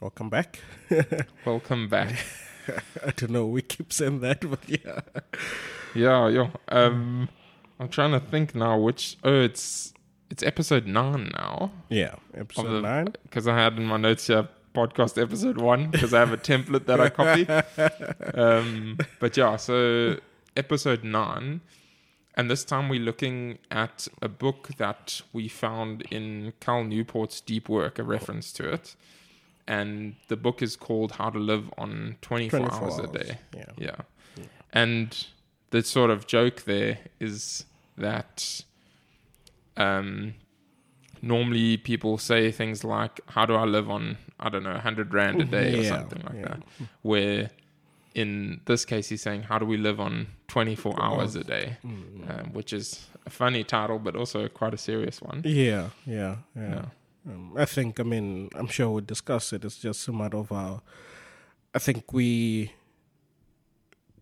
Welcome back. Welcome back. I don't know. We keep saying that, but yeah. Yeah, yeah. Um, I'm trying to think now. Which oh, it's it's episode nine now. Yeah, episode nine. Because I had in my notes here podcast episode one because I have a template that I copy. um, but yeah, so episode nine. And this time we're looking at a book that we found in Cal Newport's Deep Work, a reference to it. And the book is called How to Live on 24, 24 Hours, hours. a Day. Yeah. Yeah. And the sort of joke there is that um, normally people say things like, How do I live on, I don't know, 100 Rand a day or something like yeah. that? Where in this case, he's saying, How do we live on 24 hours a day? Um, which is a funny title, but also quite a serious one. Yeah, yeah, yeah. Um, I think, I mean, I'm sure we'll discuss it. It's just a matter of how I think we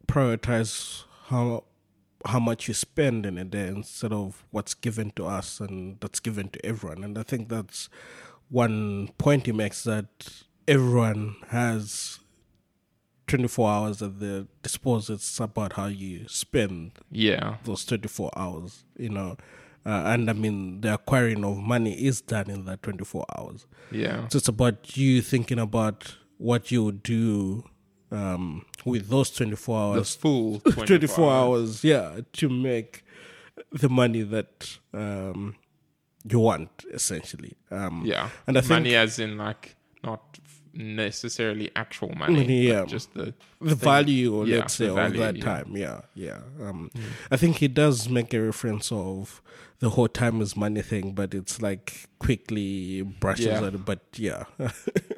prioritize how how much you spend in a day instead of what's given to us and that's given to everyone. And I think that's one point he makes that everyone has 24 hours at their disposal. It's about how you spend Yeah. those 24 hours, you know. Uh, and I mean, the acquiring of money is done in that 24 hours. Yeah. So it's about you thinking about what you would do um, with those 24 The hours, full 24, 24, hours, yeah, to make the money that um, you want, essentially. Um, Yeah. And I think- money as in like not necessarily actual money. Yeah. Just the the thing. value, Yeah, let's say, the of that yeah. time. Yeah, yeah. Um, I think he does make a reference of the whole time is money thing, but it's like quickly brushes Yeah. it. But yeah,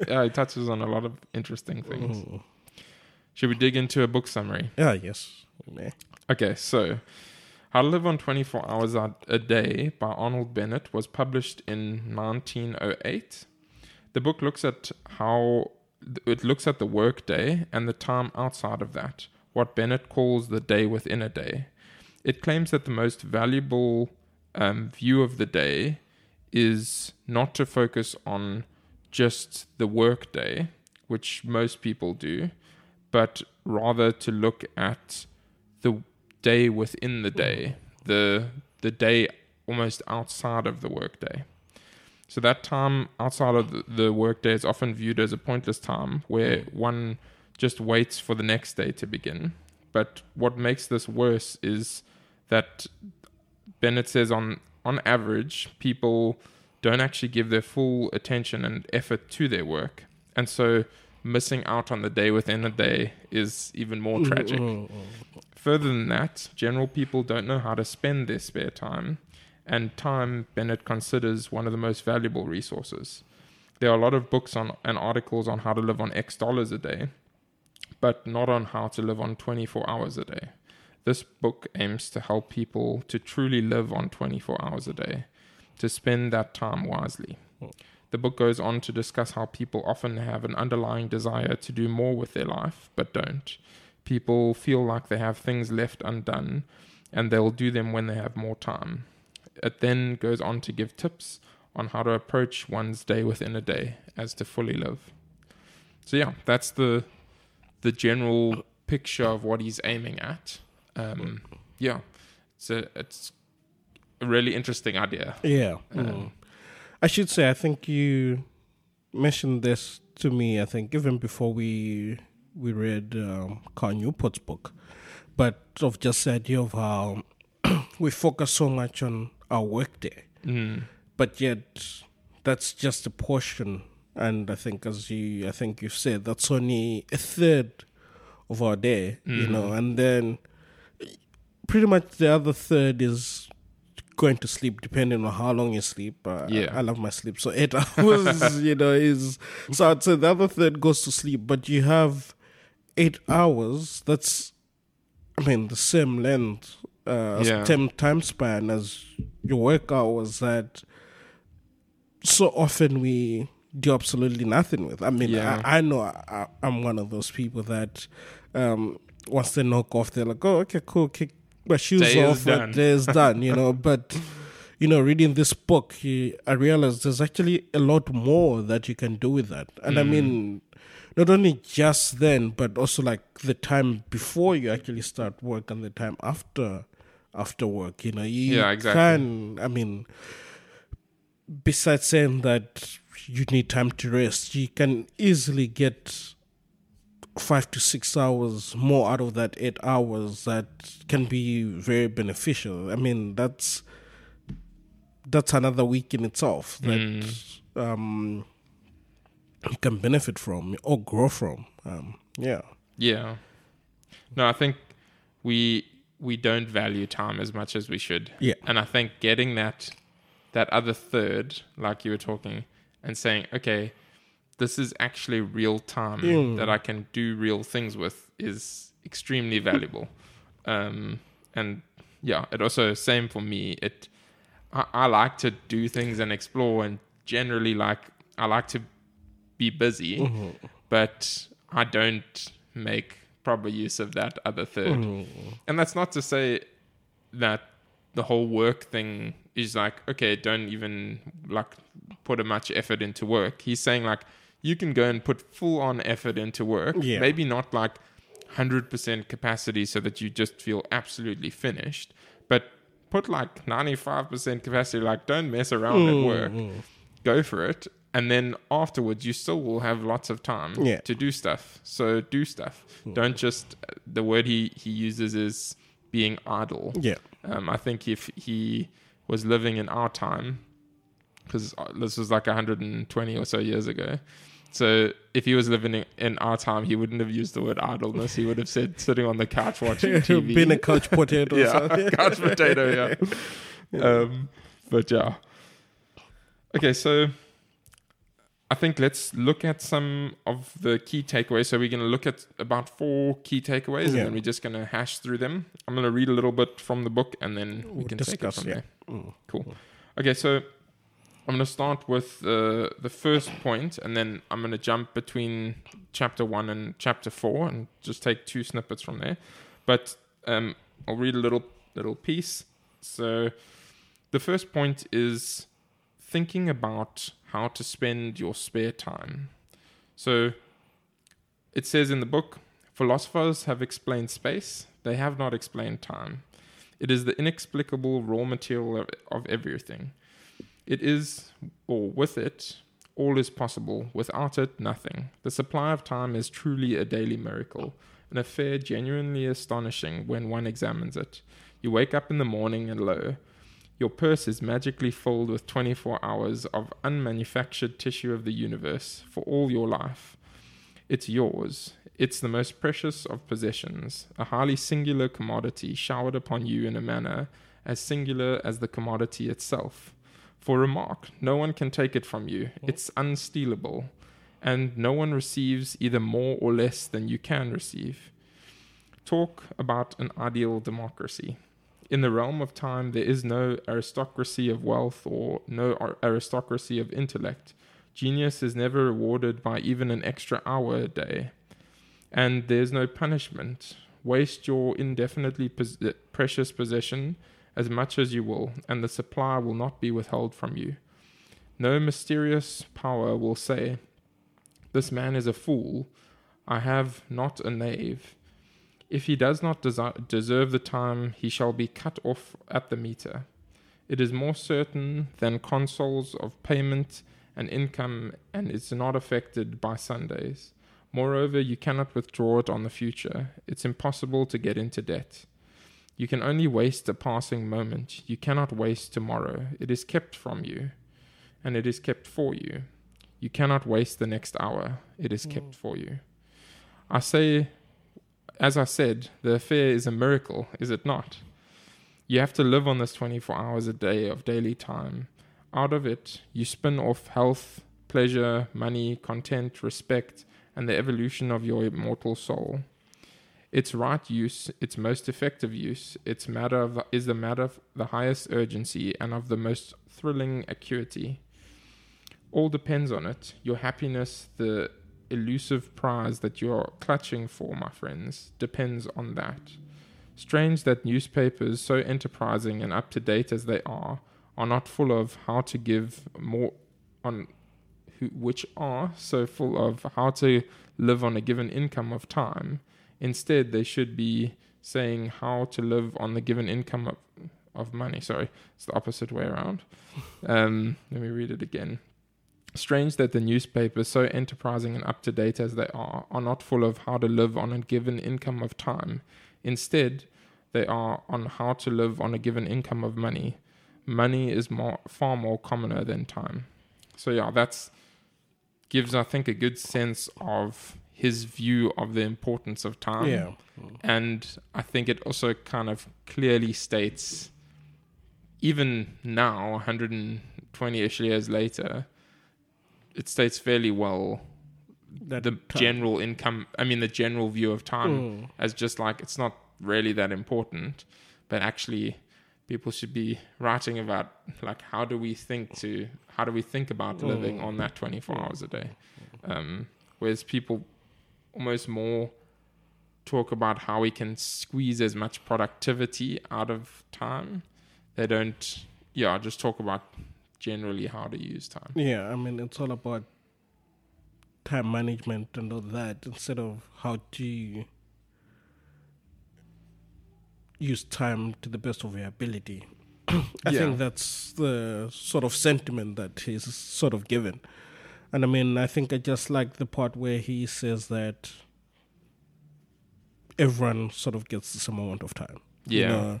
yeah, it touches on a lot of interesting things. Mm. Should we dig into a book summary? yeah, yes. Okay, so How to Live on 24 Hours a a Day by Arnold Bennett was published in 1908. The book looks at how it looks at the workday and the time outside of that, what Bennett calls the day within a day. It claims that the most valuable um, view of the day is not to focus on just the workday, which most people do, but rather to look at the day within the day, the the day almost outside of the workday. So that time outside of the, the workday is often viewed as a pointless time where one just waits for the next day to begin. But what makes this worse is that Bennett says on on average people don't actually give their full attention and effort to their work. And so missing out on the day within a day is even more tragic. Further than that, general people don't know how to spend their spare time, and time Bennett considers one of the most valuable resources. There are a lot of books on and articles on how to live on X dollars a day, but not on how to live on 24 hours a day. This book aims to help people to truly live on 24 hours a day, to spend that time wisely. Hmm. The book goes on to discuss how people often have an underlying desire to do more with their life, but don't. People feel like they have things left undone, and they'll do them when they have more time. It then goes on to give tips on how to approach one's day within a day as to fully live. So yeah, that's the the general picture of what he's aiming at. Um, yeah, it's a it's a really interesting idea. Yeah. Um, Mm. I should say, I think you mentioned this to me. I think even before we we read um, Cal Newport's book, but of just the idea of how we focus so much on our workday, Mm, but yet that's just a portion. And I think, as you, I think you've said, that's only a third of our day, you know, and then pretty much the other third is going to sleep depending on how long you sleep. Uh, Yeah. I, I love my sleep. So eight hours, you know, is so I'd say the other third goes to sleep, but you have eight hours. That's, I mean, the same length, uh, Yeah. same time span as your work hours that so often we do absolutely nothing with. I mean, Yeah. I, I know I, I'm one of those people that um, once they knock off, they're like, oh, okay, cool, kick my shoes Day off, that done. day is done, you know. But you know, reading this book, he, I realized there's actually a lot more that you can do with that. And I Mm. mean, not only just then, but also like the time before you actually start work and the time after after work. You know, you Yeah, exactly. can. I mean, besides saying that you need time to rest, you can easily get five to six hours more out of that eight hours that can be very beneficial. I mean, that's that's another week in itself that Mm. um, you can benefit from or grow from. Um, yeah. Yeah. No, I think we we don't value time as much as we should. Yeah. And I think getting that that other third, like you were talking, and saying, okay, this is actually real time Mm. that I can do real things with is extremely valuable. Um, and yeah, it also same for me. It I, I like to do things and explore, and generally like I like to be busy, Mm-hmm. but I don't make proper use of that other 3rd Mm-hmm. And that's not to say that the whole work thing is like okay, don't even like put a much effort into work. He's saying like you can go and put full on effort into work, Yeah. maybe not like 100% capacity so that you just feel absolutely finished, but put like 95% capacity like don't mess around at work. Go for it. And then afterwards, you still will have lots of time Yeah. to do stuff. So do stuff. Don't just, the word he, he uses is being idle. Yeah. Um, I think if he was living in our time, because this was like 120 or so years ago. So if he was living in, our time, he wouldn't have used the word idleness. He would have said sitting on the couch watching TV. Being a couch potato. yeah, couch potato. Yeah. Um, but yeah. Okay, so I think let's look at some of the key takeaways. So we're going to look at about four key takeaways, and then we're just going to hash through them. I'm going to read a little bit from the book, and then we We'll can discuss, take it from yeah. there. Mm. Cool. Okay, so I'm going to start with uh, the first point, and then I'm going to jump between chapter one and chapter four, and just take two snippets from there. But um, I'll read a little little piece. So the first point is thinking about how to spend your spare time. So it says in the book, philosophers have explained space; they have not explained time. It is the inexplicable raw material of, of everything. It is, or with it, all is possible. Without it, nothing. The supply of time is truly a daily miracle, an affair genuinely astonishing when one examines it. You wake up in the morning and lo, your purse is magically filled with 24 hours of unmanufactured tissue of the universe for all your life. It's yours. It's the most precious of possessions, a highly singular commodity showered upon you in a manner as singular as the commodity itself. For remark, no one can take it from you. It's unstealable, and no one receives either more or less than you can receive. Talk about an ideal democracy. In the realm of time, there is no aristocracy of wealth or no ar- aristocracy of intellect. Genius is never rewarded by even an extra hour a day. And there's no punishment. Waste your indefinitely pos- uh, precious possession as much as you will, and the supply will not be withheld from you. No mysterious power will say, This man is a fool. I have not a knave. If he does not desi- deserve the time, he shall be cut off at the meter. It is more certain than consols of payment and income, and is not affected by Sundays. Moreover, you cannot withdraw it on the future. It's impossible to get into debt. You can only waste a passing moment. You cannot waste tomorrow. It is kept from you, and it is kept for you. You cannot waste the next hour. It is kept mm. for you. I say, as I said, the affair is a miracle, is it not? You have to live on this 24 hours a day of daily time. Out of it, you spin off health, pleasure, money, content, respect, and the evolution of your immortal soul. Its right use, its most effective use, its matter of is the matter of the highest urgency and of the most thrilling acuity. All depends on it. Your happiness, the elusive prize that you're clutching for, my friends, depends on that. Strange that newspapers, so enterprising and up to date as they are, are not full of how to give more on who, which are so full of how to live on a given income of time. Instead, they should be saying how to live on the given income of, of money. Sorry, it's the opposite way around. Um, let me read it again. Strange that the newspapers, so enterprising and up to date as they are, are not full of how to live on a given income of time. Instead, they are on how to live on a given income of money. Money is more, far more commoner than time. So yeah, that's gives I think a good sense of his view of the importance of time. Yeah. And I think it also kind of clearly states, even now, 120 ish years later, it states fairly well That the time. general income, I mean, the general view of time Mm. as just like it's not really that important, but actually people should be writing about like how do we think to how do we think about living on that 24 hours a day um, whereas people almost more talk about how we can squeeze as much productivity out of time they don't yeah just talk about generally how to use time Yeah, I mean, it's all about time management and all that instead of how to use time to the best of your ability. I Yeah. think that's the sort of sentiment that he's sort of given. And I mean, I think I just like the part where he says that everyone sort of gets the same amount of time. You Yeah. know,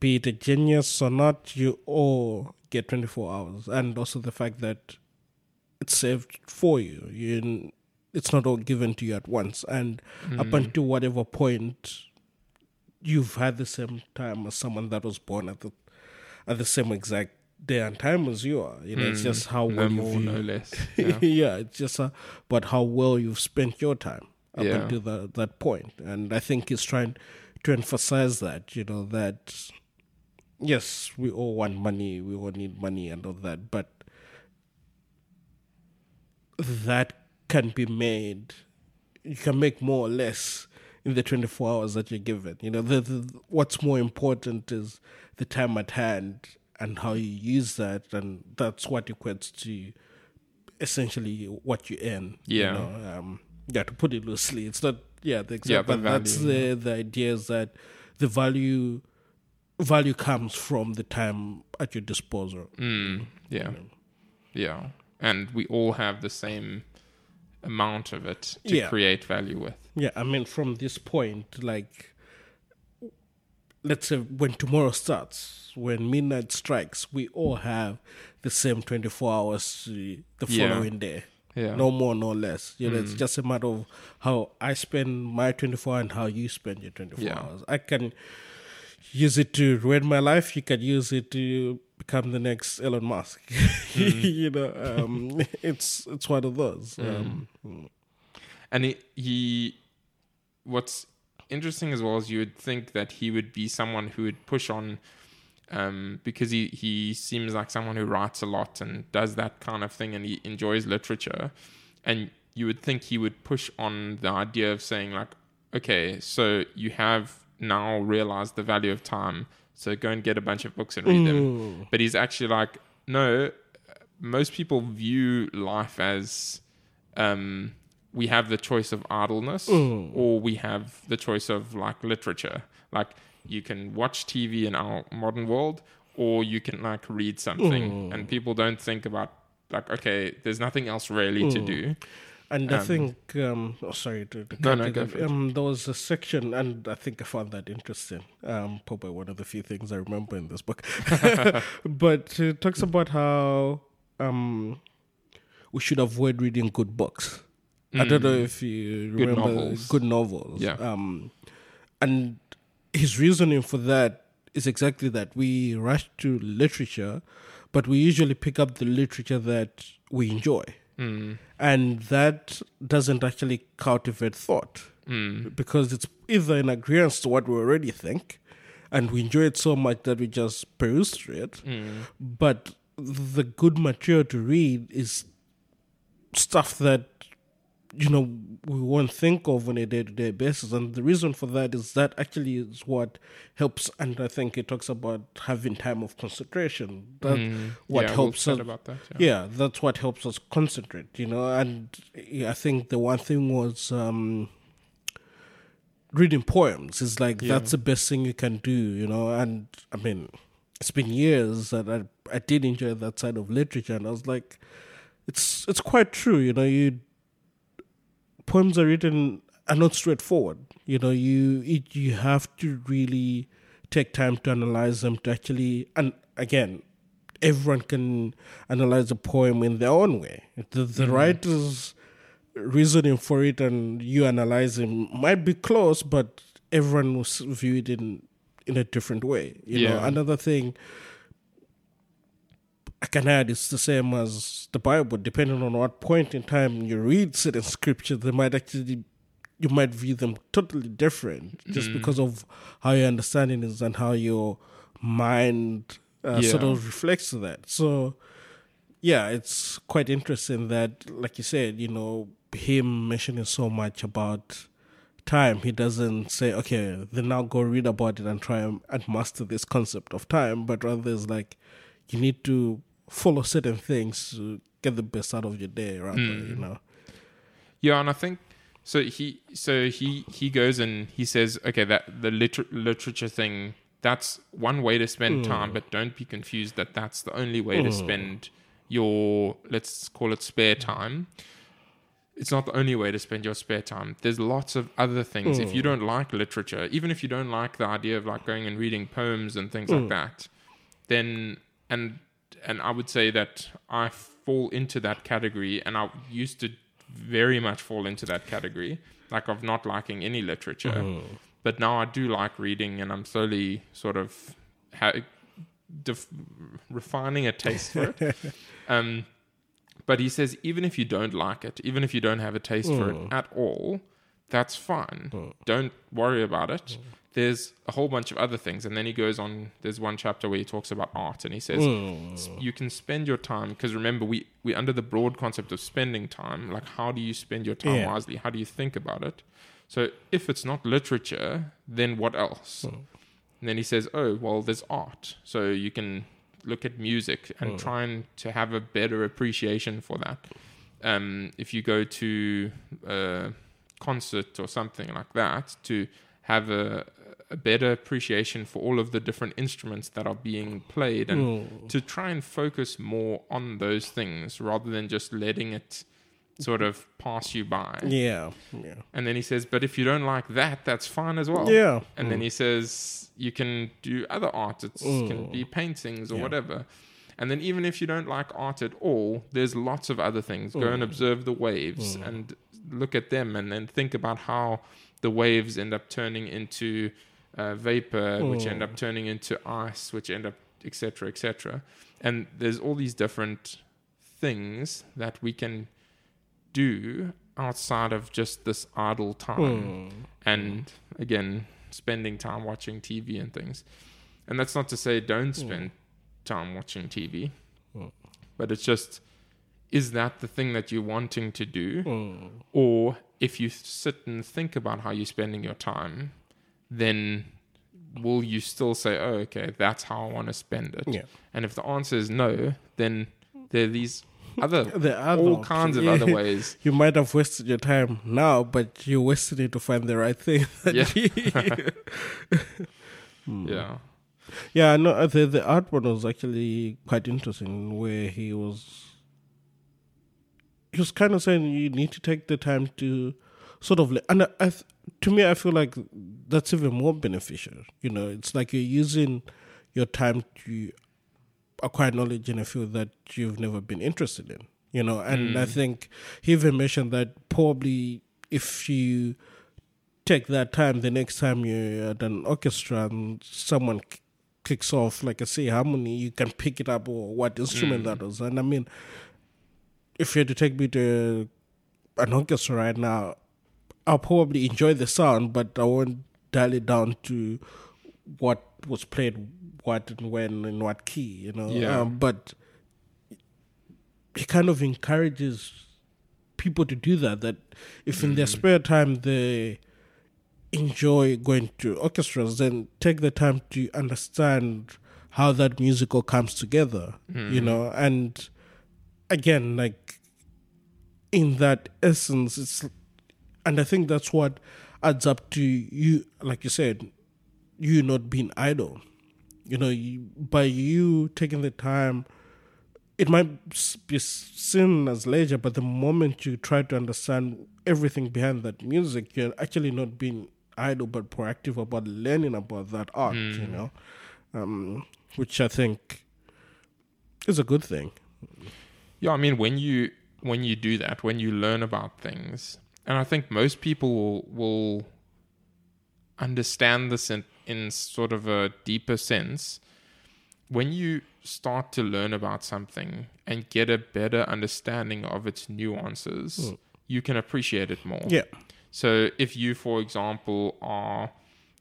be it a genius or not, you all get 24 hours. And also the fact that it's saved for you. you it's not all given to you at once. And up Mm. until whatever point, you've had the same time as someone that was born at the at the same exact day and time as you are. You know, it's Mm. just how well more you've no less yeah. yeah. it's just uh, but how well you've spent your time up Yeah. until the, that point. And I think he's trying to emphasize that, you know, that yes, we all want money, we all need money and all that, but that can be made. You can make more or less in the 24 hours that you're given. You know, the, the, what's more important is the time at hand and how you use that, and that's what equates to essentially what you earn. Yeah. You know, um, yeah, to put it loosely, it's not, yeah, the exact, Yeah, but that's the, the idea is that the value value comes from the time at your disposal. Mm, yeah. Yeah. And we all have the same amount of it to Yeah. create value with. Yeah, I mean, from this point, like, let's say when tomorrow starts, when midnight strikes, we all have the same 24 hours the Yeah. following day. Yeah. No more, no less. You know, it's Mm. just a matter of how I spend my 24 and how you spend your 24 Yeah. hours. I can use it to ruin my life. You can use it to become the next Elon Musk. Mm. you know, um, it's it's one of those. Um, And he, he, what's interesting as well is you would think that he would be someone who would push on, um, because he, he seems like someone who writes a lot and does that kind of thing and he enjoys literature. And you would think he would push on the idea of saying, like, okay, so you have now realized the value of time, so go and get a bunch of books and read them. mm, But he's actually like, no, most people view life as um, we have the choice of idleness Mm. or we have the choice of like literature. Like you can watch TV in our modern world or you can like read something. Mm. And people don't think about like, okay, there's nothing else really to Mm. do. And I Um, think, um, oh, sorry to, to No, no, go for it. um, there was a section, and I think I found that interesting. Um, probably one of the few things I remember in this book. but it talks about how um, we should avoid reading good books. I don't know Mm. if you Good remember novels. good novels. Yeah. Um, and his reasoning for that is exactly that we rush to literature, but we usually pick up the literature that we enjoy Mm. and that doesn't actually cultivate thought Mm. because it's either in agreement to what we already think and we enjoy it so much that we just peruse through it Mm. but the good material to read is stuff that you know we won't think of on a day-to-day basis and the reason for that is that actually is what helps and i think it talks about having time of concentration that Mm, what yeah, we'll helps chat us about that. Yeah. yeah that's what helps us concentrate you know and yeah, i think the one thing was um reading poems is like Yeah. that's the best thing you can do you know and i mean it's been years that i i did enjoy that side of literature and i was like it's it's quite true you know you poems are written are not straightforward. You know you it, you have to really take time to analyze them to actually and again everyone can analyze a poem in their own way. The, the mm-hmm. writer's reasoning for it and you analyzing might be close but everyone will view it in in a different way. You know another thing I can add it's the same as the Bible. Depending on what point in time you read certain scriptures, they might actually you might view them totally different just because of how your understanding is and how your mind uh, sort of reflects that. So yeah, it's quite interesting that, like you said, you know, him mentioning so much about time, he doesn't say, okay, then now go read about it and try and, and master this concept of time, but rather it's like you need to follow certain things to get the best out of your day, rather, you mm. know. Yeah, and I think so. He so he he goes and he says, okay, that the liter- literature thing. That's one way to spend time, mm. but don't be confused that that's the only way to mm. spend your let's call it spare time. It's not the only way to spend your spare time. There's lots of other things. If you don't like literature, even if you don't like the idea of like going and reading poems and things like that, then and and I would say that I fall into that category, and I used to very much fall into that category, like of not liking any literature. But now I do like reading, and I'm slowly sort of ha- def- refining a taste for it. um, but he says even if you don't like it, even if you don't have a taste for it at all, that's fine. Don't worry about it. There's a whole bunch of other things, and then he goes on. There's one chapter where he talks about art, and he says s- hmm. you can spend your time because remember we we under the broad concept of spending time. Like how do you spend your time Yeah. wisely? How do you think about it? So if it's not literature, then what else? Hmm. And then he says, "Oh, well, there's art, so you can look at music and hmm. try and to have a better appreciation for that. Um, if you go to a concert or something like that, to have a, a better appreciation for all of the different instruments that are being played, and hmm. to try and focus more on those things rather than just letting it sort of pass you by." Yeah, yeah, And then he says, but if you don't like that, that's fine as well. yeah. And then he says, you can do other art. It hmm. can be paintings or Yeah. whatever. And then even if you don't like art at all, there's lots of other things. Go and hmm. observe the waves and look at them and then think about how the waves end up turning into uh, vapor, which end up hmm. turning into ice, which end up, etc., etc. And there's all these different things that we can do outside of just this idle time hmm. and hmm. again spending time watching tv and things. And that's not to say don't spend time watching tv but it's just is that the thing that you're wanting to do? Or if you sit and think about how you're spending your time then will you still say oh okay that's how i want to spend it Yeah. and if the answer is no then there are these other There are all other kinds of options. other ways You might have wasted your time now, but you wasted it to find the right thing. Yeah. yeah Yeah, no, uh, the the art one was actually quite interesting, where he was he was kind of saying you need to take the time to sort of, and I, I th- to me, I feel like that's even more beneficial. You know, it's like you're using your time to acquire knowledge in a field that you've never been interested in. You know, and I mm. think he even mentioned that probably if you take that time the next time you're at an orchestra and someone k- kicks off like a say harmony you can pick it up or what instrument that mm. was and i mean if you had to take me to an orchestra right now i'll probably enjoy the sound but i won't dial it down to what was played what and when and what key you know Yeah. um, but he kind of encourages people to do that. That if in their spare time they enjoy going to orchestras, then take the time to understand how that musical comes together. You know, and again, like in that essence, it's and I think that's what adds up to you, like you said, you not being idle. You know, you, by you taking the time, it might be seen as leisure, but the moment you try to understand everything behind that music, you're actually not being idle, but proactive about learning about that art. You know, um, which I think is a good thing. Yeah, I mean when you when you do that, when you learn about things, and I think most people will, will understand this in, in sort of a deeper sense. When you start to learn about something and get a better understanding of its nuances, hmm. you can appreciate it more. Yeah. So if you, for example, are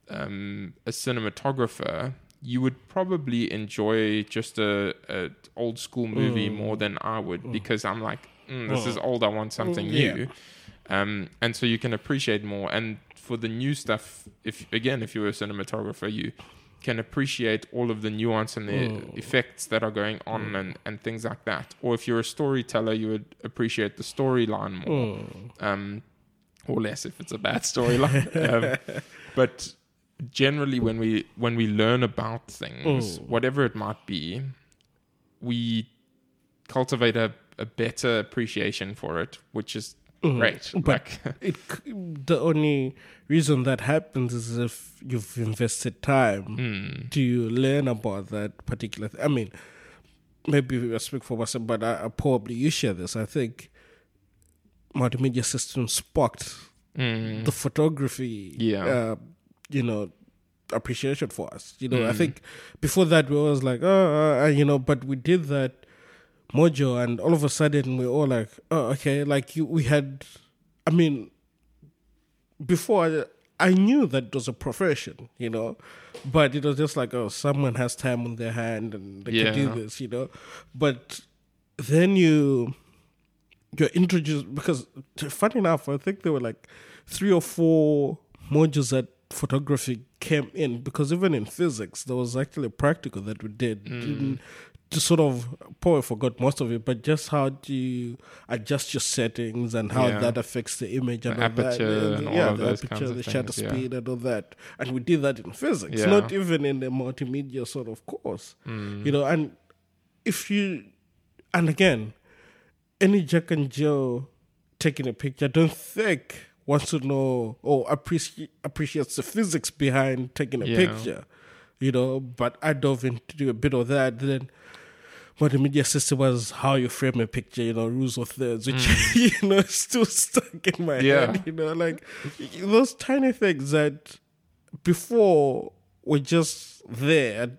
um, a cinematographer, you would probably enjoy just a, a old school movie hmm. more than I would hmm. because I'm like, mm, this is old. I want something Yeah. Um, and so you can appreciate more. And for the new stuff, if again, if you're a cinematographer, you can appreciate all of the nuance and the effects that are going on and, and things like that. Or if you're a storyteller, you would appreciate the storyline more um, or less if it's a bad storyline. um, but generally, when we when we learn about things, whatever it might be, we cultivate a, a better appreciation for it, which is Mm-hmm. great. But like, it the only reason that happens is if you've invested time hmm. to learn about that particular thing. I mean, maybe I speak for myself, but I, I probably you share this. I think multimedia systems sparked hmm. the photography, Yeah. uh, you know, appreciation for us. You know, I hmm. think before that we was like, oh, uh, uh you know, but we did that mojo, and all of a sudden we're all like, oh, okay, like you, we had. I mean, before I, I knew that it was a profession, you know, but it was just like, oh, someone has time on their hand and they can do this, you know. But then you you're introduced because funny enough, I think there were like three or four modules that photography came in because even in physics there was actually a practical that we did Mm. Didn't- to sort of probably forgot most of it, but just how do you adjust your settings and how Yeah. that affects the image and The all that. aperture and yeah, of the aperture, the shutter things, yeah. speed and all that. And we did that in physics, Yeah. not even in the multimedia sort of course. Mm. You know, and if you and again, any Jack and Jill taking a picture, don't think wants to know or appreciate appreciates the physics behind taking a Yeah. picture. You know, but I dove into a bit of that. Then multimedia system was how you frame a picture, you know, rules of thirds, which you know still stuck in my Mm. Yeah. head. You know, like those tiny things that before were just there.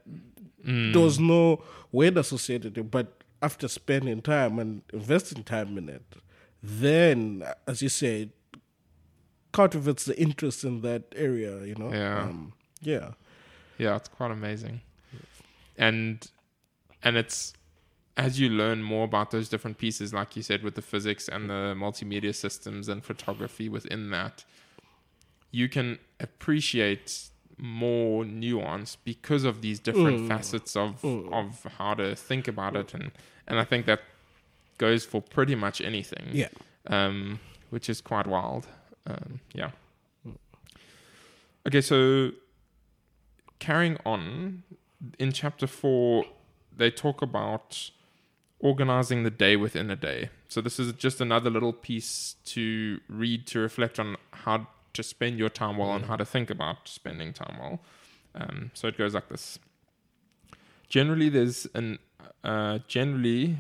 Mm. There was no weight associated with it, but after spending time and investing time in it, then, as you say, cultivates the interest in that area. You know, Yeah. um, yeah, Yeah, it's quite amazing. And and it's as you learn more about those different pieces, like you said, with the physics and the multimedia systems and photography within that, you can appreciate more nuance because of these different Mm. facets of of how to think about it and and I think that goes for pretty much anything yeah. um, which is quite wild. Um, yeah. Okay, so carrying on in chapter four, they talk about organizing the day within a day. So this is just another little piece to read to reflect on how to spend your time well and how to think about spending time well. Um, so it goes like this. Generally, there's an uh, generally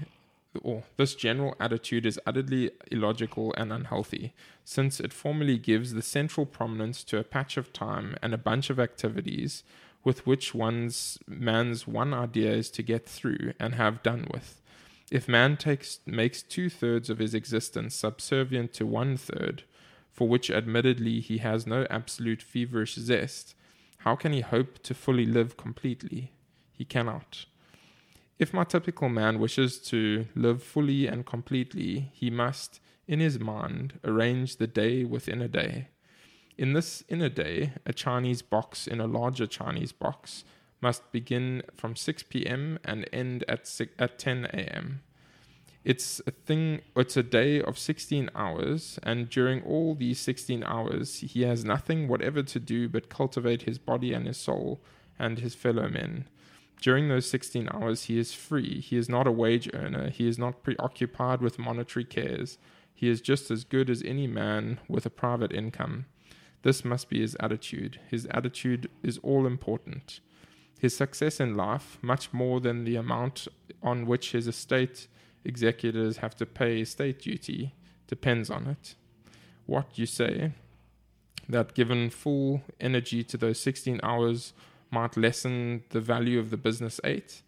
or this general attitude is utterly illogical and unhealthy, since it formally gives the central prominence to a patch of time and a bunch of activities with which one's man's one idea is to get through and have done with. If man takes makes two thirds of his existence subservient to one third, for which admittedly he has no absolute feverish zest, how can he hope to fully live completely? He cannot. If my typical man wishes to live fully and completely, he must, in his mind, arrange the day within a day. In this inner day, a Chinese box in a larger Chinese box must begin from 6 p.m. and end at, 6, at 10 a.m. It's a thing, it's a day of 16 hours, and during all these 16 hours, he has nothing whatever to do but cultivate his body and his soul and his fellow men. During those 16 hours, he is free. He is not a wage earner. He is not preoccupied with monetary cares. He is just as good as any man with a private income. This must be his attitude. His attitude is all important. His success in life, much more than the amount on which his estate executors have to pay estate duty, depends on it. What you say, that given full energy to those 16 hours might lessen the value of the business eight?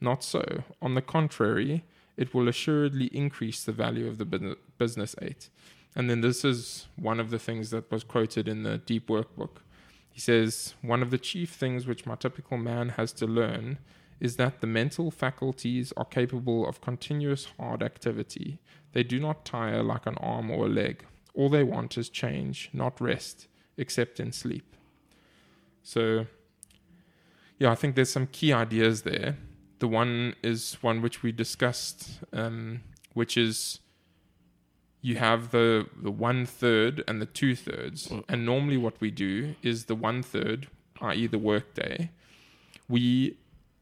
Not so. On the contrary, it will assuredly increase the value of the business eight. And then this is one of the things that was quoted in the Deep Work book. He says, One of the chief things which my typical man has to learn is that the mental faculties are capable of continuous hard activity. They do not tire like an arm or a leg. All they want is change, not rest, except in sleep. So, yeah, I think there's some key ideas there. The one is one which we discussed, um, which is you have the the one third and the two thirds, and normally what we do is the one third, i.e., the workday, we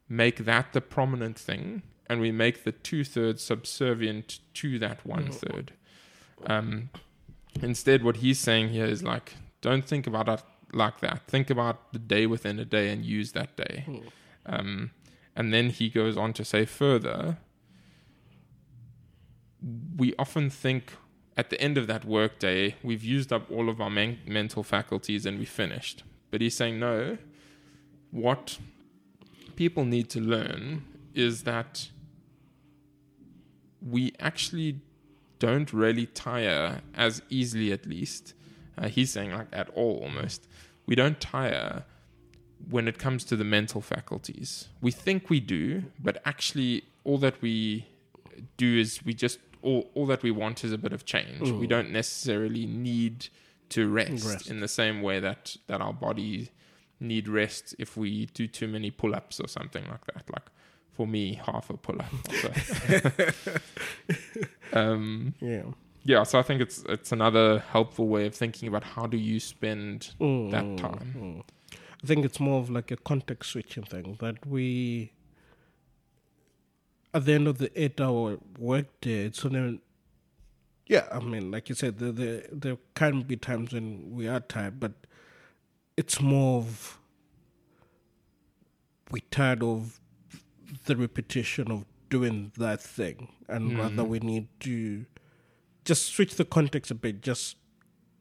make that the prominent thing, and we make the two thirds subservient to that one mm. Um, instead, what he's saying here is like, don't think about it like that. Think about the day within a day and use that day. Hmm. Um, and then he goes on to say further, we often think at the end of that workday, we've used up all of our men- mental faculties and we finished. But he's saying, no, what people need to learn is that we actually don't really tire as easily, at least. Uh, he's saying, like, at all almost we don't tire when it comes to the mental faculties. We think we do, but actually, all that we do is we just all, all that we want is a bit of change. We don't necessarily need to rest, rest, in the same way that that our body need rest if we do too many pull-ups or something like that. Like for me, half a pull-up. um, yeah yeah, so I think it's it's another helpful way of thinking about how do you spend mm, that time. Mm. I think it's more of like a context switching thing that we, at the end of the eight-hour workday, it's only. Yeah, I mean, like you said, there, there there can be times when we are tired, but it's more of we're tired of the repetition of doing that thing, and mm. rather we need to just switch the context a bit, just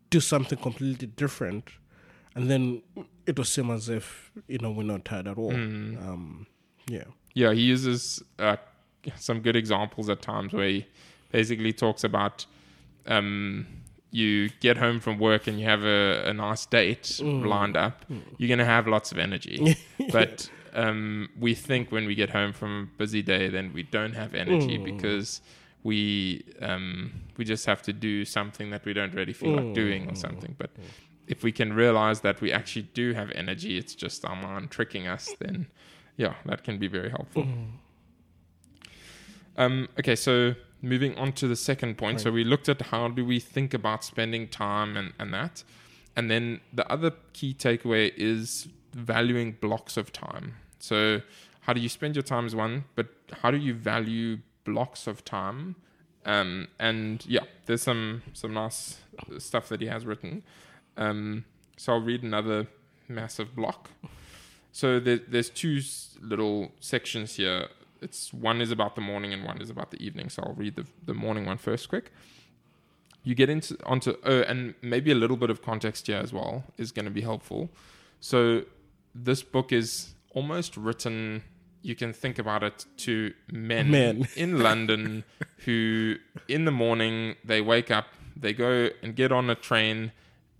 do something completely different, and then it will seem as if you know we're not tired at all. Mm. Um, yeah, yeah. He uses uh, some good examples at times where he basically talks about um, you get home from work and you have a, a nice date mm. lined up. Mm. You're gonna have lots of energy, but um, we think when we get home from a busy day, then we don't have energy mm. because we um, we just have to do something that we don't really feel mm. like doing or something. But mm. if we can realize that we actually do have energy, it's just our mind tricking us, then yeah, that can be very helpful. Um, okay, so moving on to the second point. Right. So we looked at how do we think about spending time and, and that. And then the other key takeaway is valuing blocks of time. So how do you spend your time is one, but how do you value blocks of time. Um, and yeah, there's some some nice stuff that he has written. Um, so I'll read another massive block. So there, there's two little sections here. It's one is about the morning and one is about the evening. So I'll read the the morning one first, quick. You get into onto oh, and maybe a little bit of context here as well is going to be helpful. So this book is almost written you can think about it to men, men. in London who, in the morning, they wake up, they go and get on a train,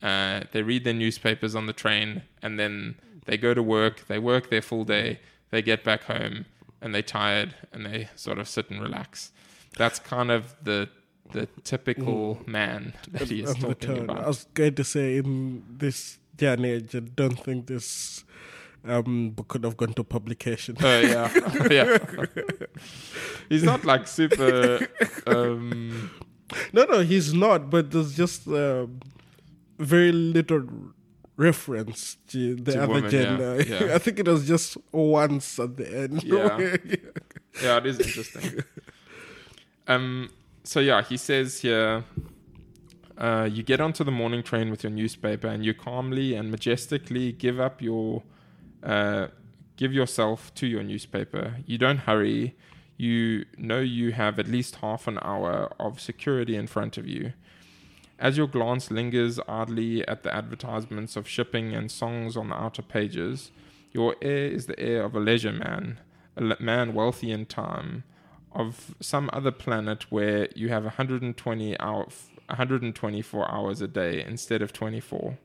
uh, they read their newspapers on the train, and then they go to work, they work their full day, they get back home, and they're tired, and they sort of sit and relax. That's kind of the the typical man that he is of the talking turn. I was going to say in this day and age, I don't think this um, book could have gone to publication. Oh yeah, yeah. He's not like super. Um, no, no, he's not. But there's just um, very little reference to the To other women, yeah, gender. yeah. I think it was just once at the end. Yeah. yeah, it is interesting. Um. So yeah, he says here. Uh, you get onto the morning train with your newspaper, and you calmly and majestically give up your, uh, give yourself to your newspaper. You don't hurry. You know you have at least half an hour of security in front of you. As your glance lingers idly at the advertisements of shipping and songs on the outer pages, your air is the air of a leisure man, a man wealthy in time, of some other planet where you have 120 hour, 124 hours a day instead of 24.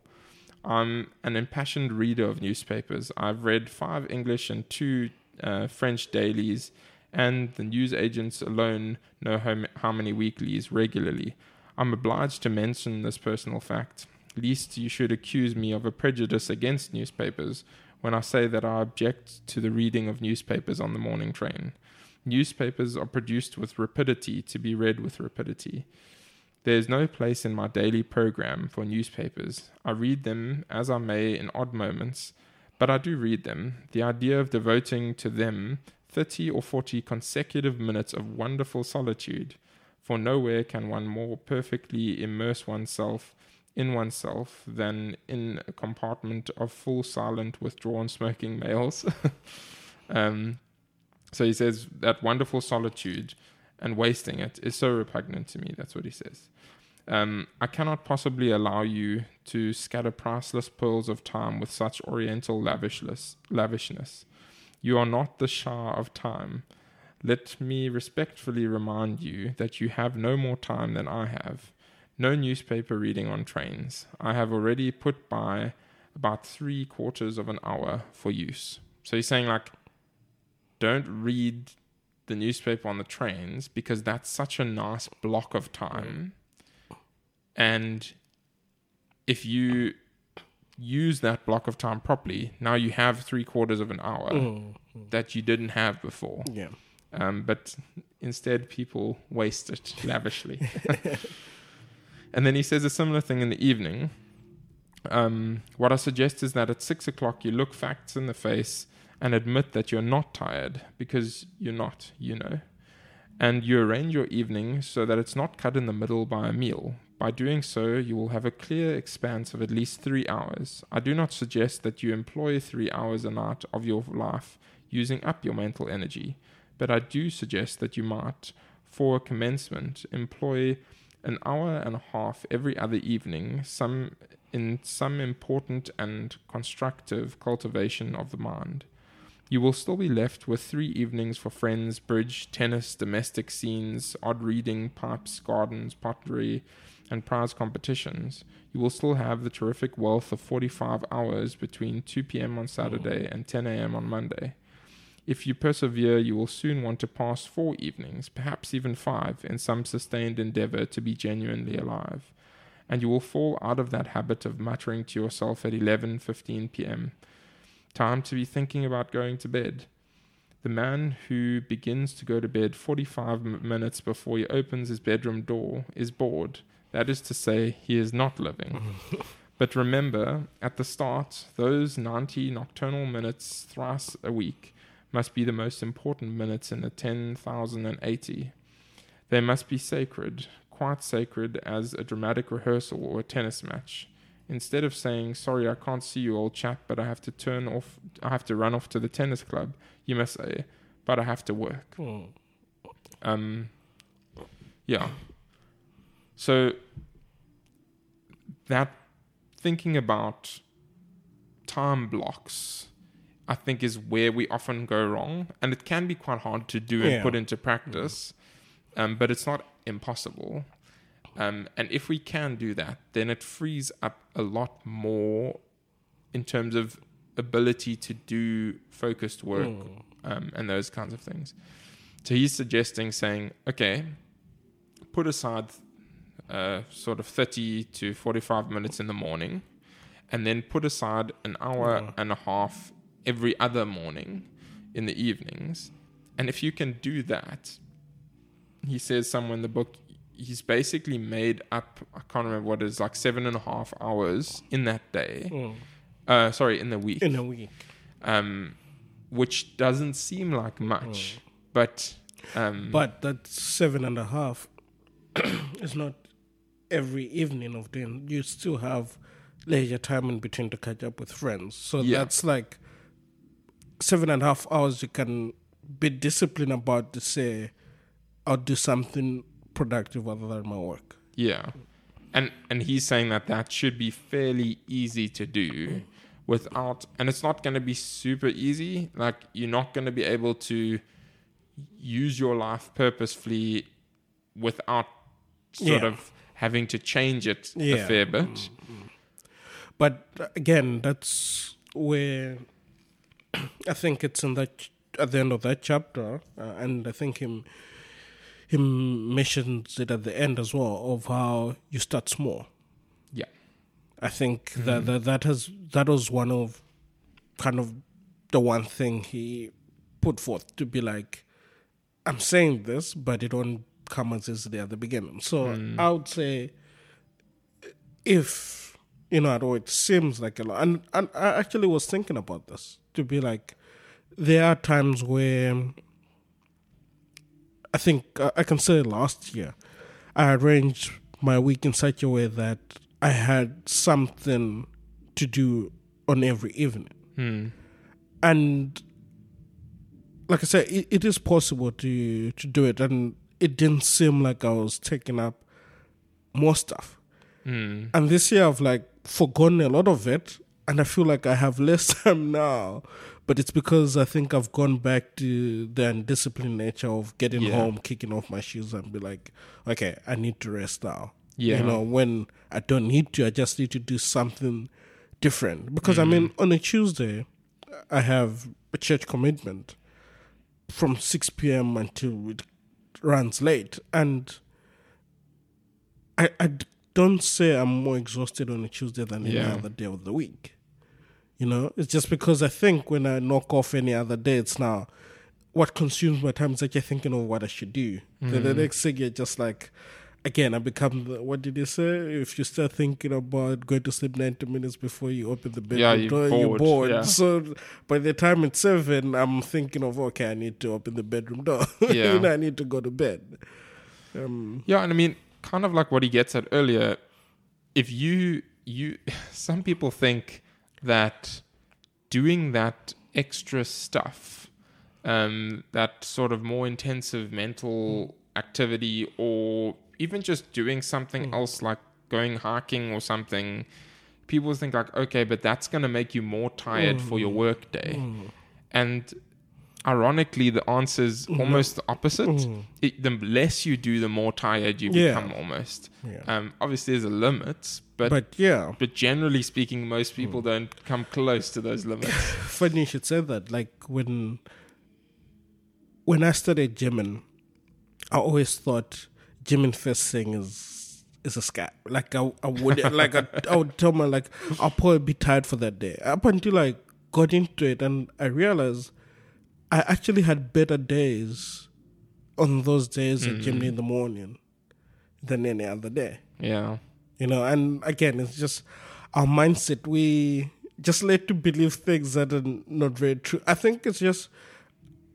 I'm an impassioned reader of newspapers. I've read five English and two uh, French dailies, and the news agents alone know how, how many weeklies regularly. I'm obliged to mention this personal fact, lest you should accuse me of a prejudice against newspapers when I say that I object to the reading of newspapers on the morning train. Newspapers are produced with rapidity to be read with rapidity. There is no place in my daily program for newspapers. I read them as I may in odd moments, but I do read them. The idea of devoting to them 30 or 40 consecutive minutes of wonderful solitude, for nowhere can one more perfectly immerse oneself in oneself than in a compartment of full silent withdrawn smoking males. um, so he says that wonderful solitude and wasting it is so repugnant to me. That's what he says. Um, I cannot possibly allow you to scatter priceless pearls of time with such oriental lavishness. lavishness. You are not the Shah of time. Let me respectfully remind you that you have no more time than I have. No newspaper reading on trains. I have already put by about three quarters of an hour for use. So he's saying, like, don't read the newspaper on the trains because that's such a nice block of time. And if you use that block of time properly, now you have three quarters of an hour Mm. that you didn't have before. Yeah. Um, but instead, people waste it lavishly. and then he says a similar thing in the evening. Um, what I suggest is that at six o'clock, you look facts in the face and admit that you're not tired because you're not, you know. And you arrange your evening so that it's not cut in the middle by a meal. By doing so, you will have a clear expanse of at least three hours. I do not suggest that you employ three hours a night of your life using up your mental energy, but I do suggest that you might, for a commencement, employ an hour and a half every other evening some in some important and constructive cultivation of the mind. You will still be left with three evenings for friends, bridge, tennis, domestic scenes, odd reading, pipes, gardens, pottery, and prize competitions. You will still have the terrific wealth of 45 hours between 2 p.m. on Saturday mm. and 10 a.m. on Monday. If you persevere, you will soon want to pass four evenings, perhaps even five, in some sustained endeavor to be genuinely alive. And you will fall out of that habit of muttering to yourself at 11:15 p.m. Time to be thinking about going to bed. The man who begins to go to bed 45 m- minutes before he opens his bedroom door is bored. That is to say, he is not living. but remember, at the start, those 90 nocturnal minutes thrice a week must be the most important minutes in the 10,080. They must be sacred, quite sacred as a dramatic rehearsal or a tennis match. Instead of saying, Sorry, I can't see you, old chap, but I have to turn off, I have to run off to the tennis club, you must say, But I have to work. Mm. Um, yeah. So that thinking about time blocks, I think, is where we often go wrong, and it can be quite hard to do and Yeah. put into practice. Um, but it's not impossible. Um, and if we can do that, then it frees up a lot more in terms of ability to do focused work um, and those kinds of things. So he's suggesting saying, okay, put aside uh, sort of 30 to 45 minutes in the morning and then put aside an hour Yeah. and a half every other morning in the evenings. And if you can do that, he says somewhere in the book, he's basically made up, I can't remember what it is, like seven and a half hours in that day. Mm. Uh, sorry, in the week. In a week. um, which doesn't seem like much, but um, But that seven and a half is not every evening of doing. You still have leisure time in between to catch up with friends. So Yeah. that's like seven and a half hours you can be disciplined about to say, I'll do something productive other than my work. yeah, and and he's saying that that should be fairly easy to do without, and it's not going to be super easy. Like you're not going to be able to use your life purposefully without sort Yeah. of having to change it a fair bit. But uh, again, that's where I think it's in that at the end of that chapter, uh, and I think him him mentions it at the end as well of how you start small. Yeah. I think that, that that has that was one of kind of the one thing he put forth to be like, I'm saying this, but it won't come as easily at the beginning. So I would say, if you know, although it seems like a lot, and and I actually was thinking about this to be like, there are times where I think uh, I can say last year, I arranged my week in such a way that I had something to do on every evening. Hmm. And like I said, it, it is possible to to do it, and it didn't seem like I was taking up more stuff. Hmm. And this year, I've like forgotten a lot of it, and I feel like I have less time now. But it's because I think I've gone back to the undisciplined nature of getting Yeah. home, kicking off my shoes, and be like, okay, I need to rest now. Yeah. You know, when I don't need to, I just need to do something different. Because I mm. mean, on a Tuesday, I have a church commitment from 6 p.m. until it runs late. And I, I don't say I'm more exhausted on a Tuesday than any Yeah. other day of the week. You know, it's just because I think when I knock off any other day, it's now what consumes my time is like you're thinking of what I should do. Then the next thing you're just like, again, I become the, what did you say? If you start thinking about going to sleep 90 minutes before you open the bedroom Yeah, you're door, you're bored, bored. yeah. So by the time it's seven, I'm thinking of, okay, I need to open the bedroom door. Yeah. you know, I need to go to bed. Um, Yeah, and I mean, kind of like what he gets at earlier. If you you, some people think that doing that extra stuff, um, that sort of more intensive mental hmm. activity, or even just doing something hmm. else like going hiking or something, people think like, okay, but that's going to make you more tired for your hmm. work day, and ironically the answer is almost the opposite it, the less you do the more tired you Yeah. become almost Yeah. um, obviously there's a limit but, but but generally speaking most people Hmm. don't come close to those limits funny you should say that. Like when when I studied German, I always thought German first thing is is a scap. Like I, I would like I, I would tell my like I'll probably be tired for that day. Up until I got into it and I realized I actually had better days on those days at Germany mm-hmm. in the morning than any other day. Yeah. You know and again it's just our mindset we just like to believe things that are not very true. I think it's just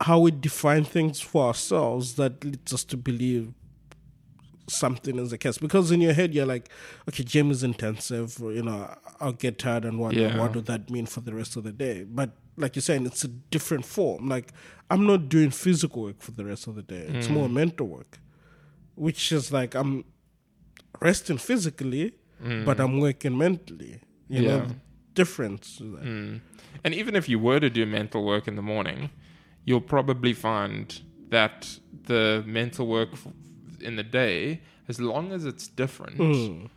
how we define things for ourselves that leads us to believe something is the case because in your head you're like okay gym is intensive you know i'll get tired and what Yeah. what would that mean for the rest of the day but like you're saying it's a different form like i'm not doing physical work for the rest of the day it's more mental work which is like i'm resting physically but i'm working mentally you know Yeah. the difference. Mm. and even if you were to do mental work in the morning you'll probably find that the mental work f- in the day as long as it's different Mm.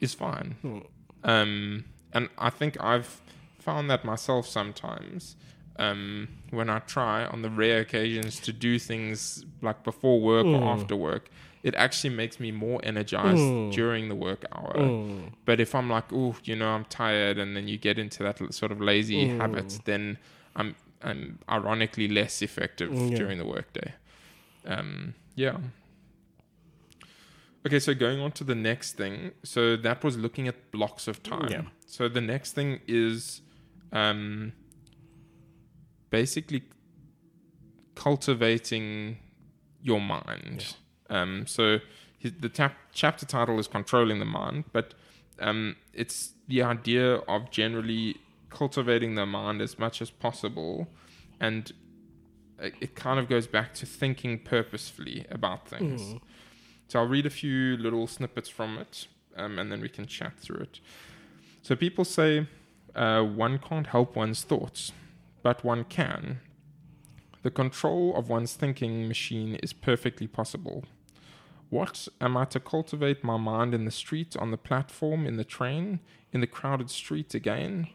is fine Mm. Um, and I think I've found that myself sometimes um, when I try on the rare occasions to do things like before work or Mm. after work. it actually makes me more energized Mm. during the work hour. Mm. But if I'm like, oh, you know, I'm tired, and then you get into that sort of lazy Mm. habit, then I'm I'm ironically less effective Mm, yeah. during the workday. Um, yeah. Okay, so going on to the next thing. So that was looking at blocks of time. Yeah. So the next thing is um, basically cultivating your mind. Yeah. Um, so his, the tap, chapter title is Controlling the Mind, but um, it's the idea of generally cultivating the mind as much as possible. And it, it kind of goes back to thinking purposefully about things. Mm. So I'll read a few little snippets from it, um, and then we can chat through it. So people say uh, one can't help one's thoughts, but one can. The control of one's thinking machine is perfectly possible. What am I to cultivate my mind in the street, on the platform, in the train, in the crowded street again?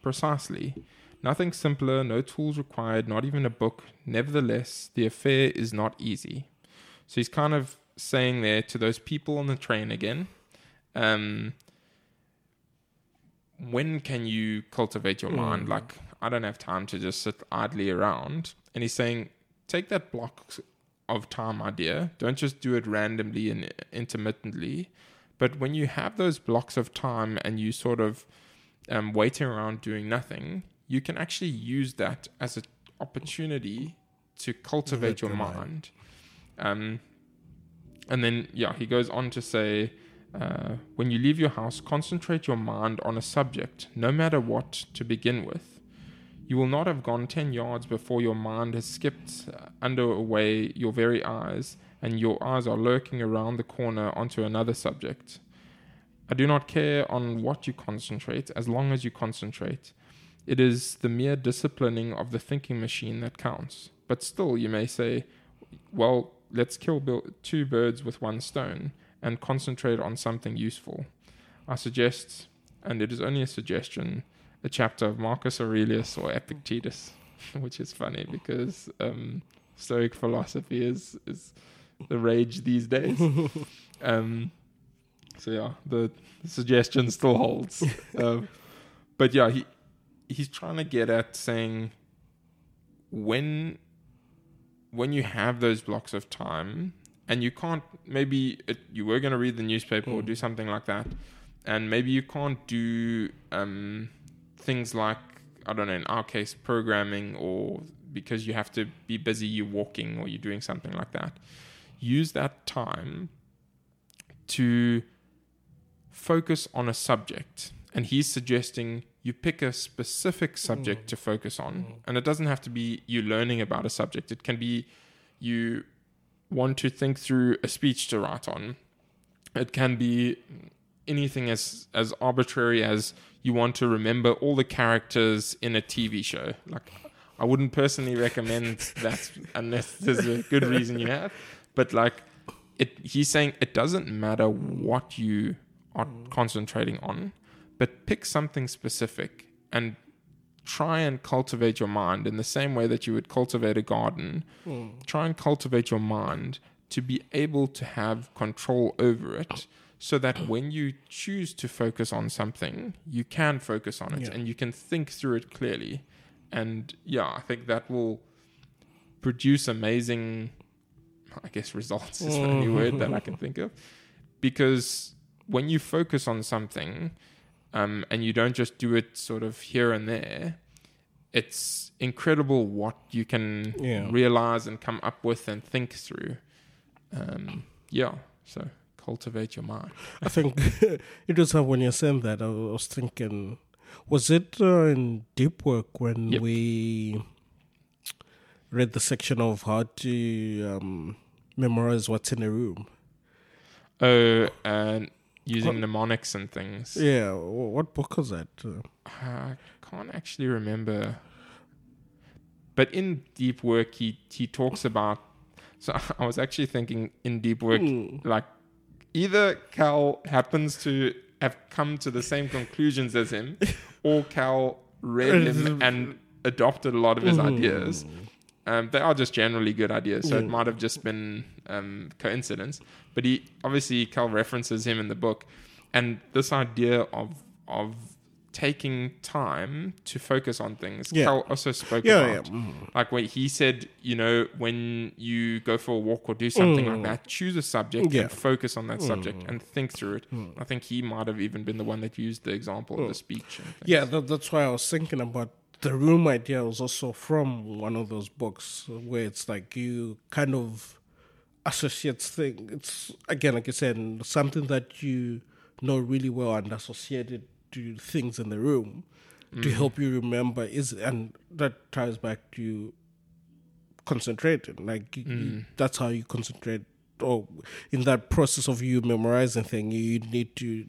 Precisely. Nothing simpler, no tools required, not even a book. Nevertheless, the affair is not easy. So he's kind of saying there to those people on the train again, um, when can you cultivate your mind? Mm. Like, I don't have time to just sit idly around. And he's saying, take that block of time idea. Don't just do it randomly and intermittently. But when you have those blocks of time and you sort of um, waiting around doing nothing, you can actually use that as an opportunity to cultivate your mind. Um, and then, yeah, he goes on to say, uh, when you leave your house, concentrate your mind on a subject, no matter what, to begin with. You will not have gone 10 yards before your mind has skipped uh, under away your very eyes, and your eyes are lurking around the corner onto another subject. I do not care on what you concentrate, as long as you concentrate. It is the mere disciplining of the thinking machine that counts. But still, you may say, well, let's kill two birds with one stone and concentrate on something useful. I suggest, and it is only a suggestion, a chapter of Marcus Aurelius or Epictetus, which is funny because um, Stoic philosophy is is the rage these days. um, so yeah, the, the suggestion still holds. um, but yeah, he he's trying to get at saying when when you have those blocks of time and you can't maybe it, you were going to read the newspaper or Mm. do something like that and maybe you can't do um, things like i don't know in our case programming or because you have to be busy you're walking or you're doing something like that use that time to focus on a subject and he's suggesting you pick a specific subject mm. to focus on mm. and it doesn't have to be you learning about a subject. It can be you want to think through a speech to write on. It can be anything as as arbitrary as you want to remember all the characters in a TV show. Like I wouldn't personally recommend that unless there's a good reason you have but like it he's saying it doesn't matter what you are mm. concentrating on but pick something specific and try and cultivate your mind in the same way that you would cultivate a garden. Hmm. Try and cultivate your mind to be able to have control over it so that when you choose to focus on something, you can focus on it Yeah. and you can think through it clearly. And yeah, I think that will produce amazing, I guess, results is the only hmm. word that I can think of. Because when you focus on something, um, and you don't just do it sort of here and there, it's incredible what you can Yeah. realize and come up with and think through. Um, yeah, so cultivate your mind. I think it was when you're saying that, I was thinking, was it uh, in Deep Work when Yep. we read the section of how to um, memorize what's in a room? Oh, and using mnemonics and things. Yeah, what book was that? Uh, I can't actually remember. But in deep work, he he talks about. So I was actually thinking in deep work, Hmm. like either Cal happens to have come to the same conclusions as him, or Cal read him and adopted a lot of his ideas. Um, they are just generally good ideas, so it might have just been um, coincidence. But he obviously Cal references him in the book, and this idea of of taking time to focus on things. Yeah. Cal also spoke Yeah, about yeah. Mm. like when he said, you know, when you go for a walk or do something like Mm. that, choose a subject Yeah. and focus on that subject Mm. and think through it. Mm. I think he might have even been the one that used the example of the speech. Yeah, that, that's why I was thinking about the room idea was also from one of those books where it's like you kind of associate thing. It's again, like you said, something that you know really well and associate it to things in the room to mm. help you remember is and that ties back to concentrating. Like you, you, mm. that's how you concentrate. Or in that process of you memorizing thing, you need to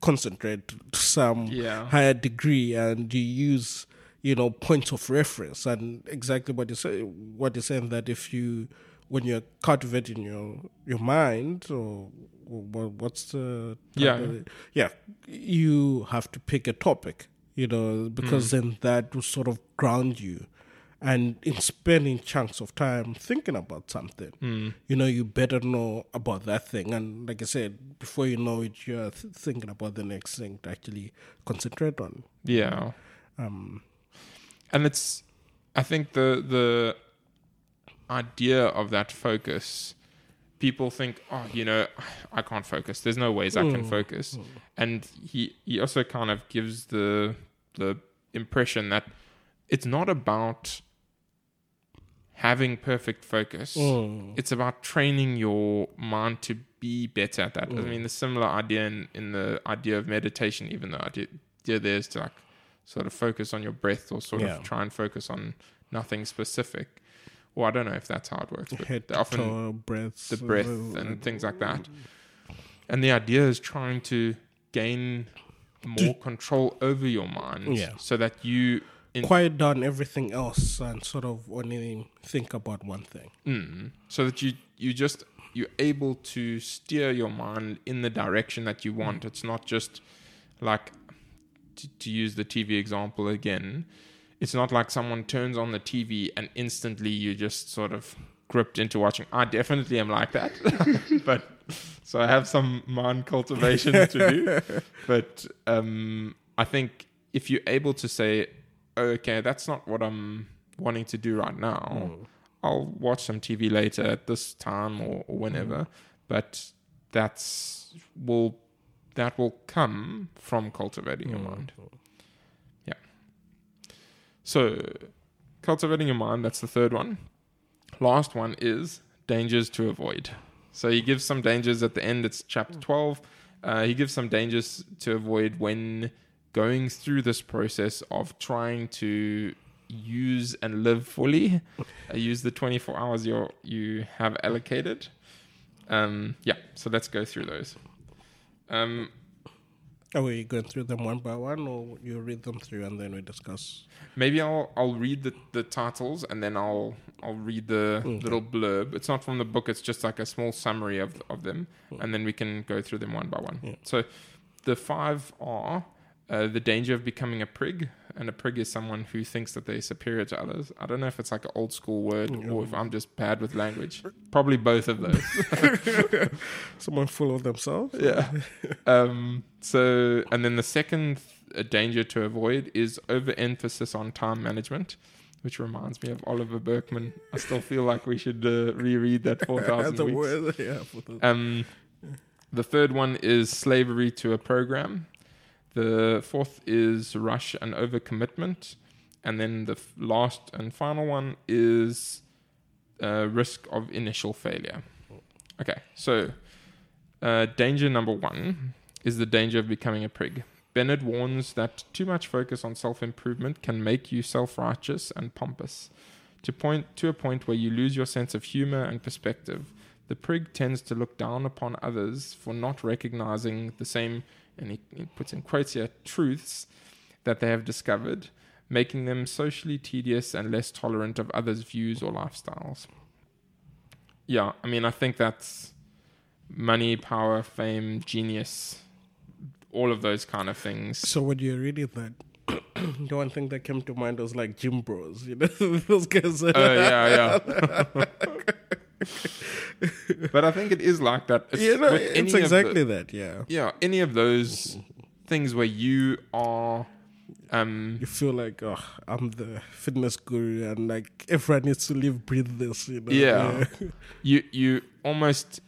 concentrate to some Yeah. higher degree and you use you know points of reference and exactly what you say what you're saying that if you when you're cultivating your your mind or, or what- what's the Yeah. yeah you have to pick a topic you know because then that will sort of ground you and in spending chunks of time thinking about something Hmm. you know you better know about that thing and like i said before you know it you're th- thinking about the next thing to actually concentrate on Yeah. um and it's i think the the idea of that focus people think oh you know i can't focus. There's no ways i can Mm. focus. And he he also kind of gives the the impression that it's not about having perfect focus. Mm, it's about training your mind to be better at that. I mean, the similar idea in, in the idea of meditation, even though idea there is to like sort of focus on your breath or sort Yeah. of try and focus on nothing specific. Well, I don't know if that's how it works, but head often toe, breaths the breath uh, and things like that. And the idea is trying to gain more control over your mind Yeah. so that you in, quiet down everything else and sort of only think about one thing Mm. So that you you just you're able to steer your mind in the direction that you want. It's not just like to, to use the TV example again. It's not like someone turns on the TV and instantly you just sort of gripped into watching. I definitely am like that, but so I have some mind cultivation to do. But um, I think if you're able to say, "Okay, that's not what I'm wanting to do right now," I'll watch some TV later at this time or, or whenever. But that's will that will come from cultivating your mind. Yeah. So, cultivating your mind. That's the third one. Last one is dangers to avoid. So he gives some dangers at the end. It's chapter twelve. Uh, he gives some dangers to avoid when going through this process of trying to use and live fully. Uh, use the twenty four hours you you have allocated. Um, yeah. So let's go through those. Um, are we going through them one by one or you read them through and then we discuss Maybe I'll I'll read the, the titles and then I'll I'll read the Okay. little blurb. It's not from the book. It's just like a small summary of of them, and then we can go through them one by one. Yeah. So, the five are uh, the danger of becoming a prig, and a prig is someone who thinks that they're superior to others. I don't know if it's like an old school word or if I'm just bad with language. Probably both of those. someone full of themselves yeah. Um, so, and then the second uh, danger to avoid is overemphasis on time management, which reminds me of Oliver Burkeman. I still feel like we should uh, reread that 4,000 the weeks. word yeah Um, the third one is slavery to a program. The fourth is rush and overcommitment. And then the f- last and final one is uh, risk of initial failure. Okay, so uh, danger number one is the danger of becoming a prig. Bennett warns that too much focus on self improvement can make you self righteous and pompous. To point to a point where you lose your sense of humor and perspective, the prig tends to look down upon others for not recognizing the same, and he, he puts in quotes here, truths that they have discovered, making them socially tedious and less tolerant of others' views or lifestyles. Yeah, I mean, I think that's money, power, fame, genius, all of those kind of things. so when you're reading that the one thing that came to mind was like gym bros, you know, those guys. Oh yeah, yeah. but I think it is like that. It's, with any it's exactly the, that. Yeah, yeah, any of those things where you are um you feel like, oh, I'm the fitness guru, and like everyone needs to live, breathe this. You know, Yeah. you you almost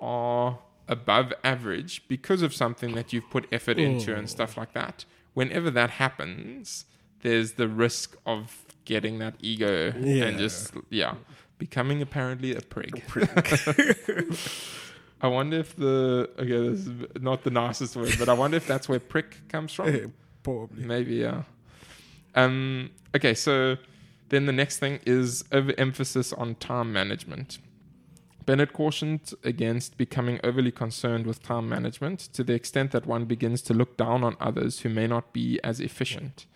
are above average because of something that you've put effort into and stuff like that. Whenever that happens, there's the risk of getting that ego Yeah. and just yeah, becoming apparently a prig. I wonder if the okay, this is not the nicest word, but I wonder if that's where prick comes from. Eh, Probably. Maybe, yeah. Um, okay, so then the next thing is overemphasis on time management. Bennett cautioned against becoming overly concerned with time management to the extent that one begins to look down on others who may not be as efficient.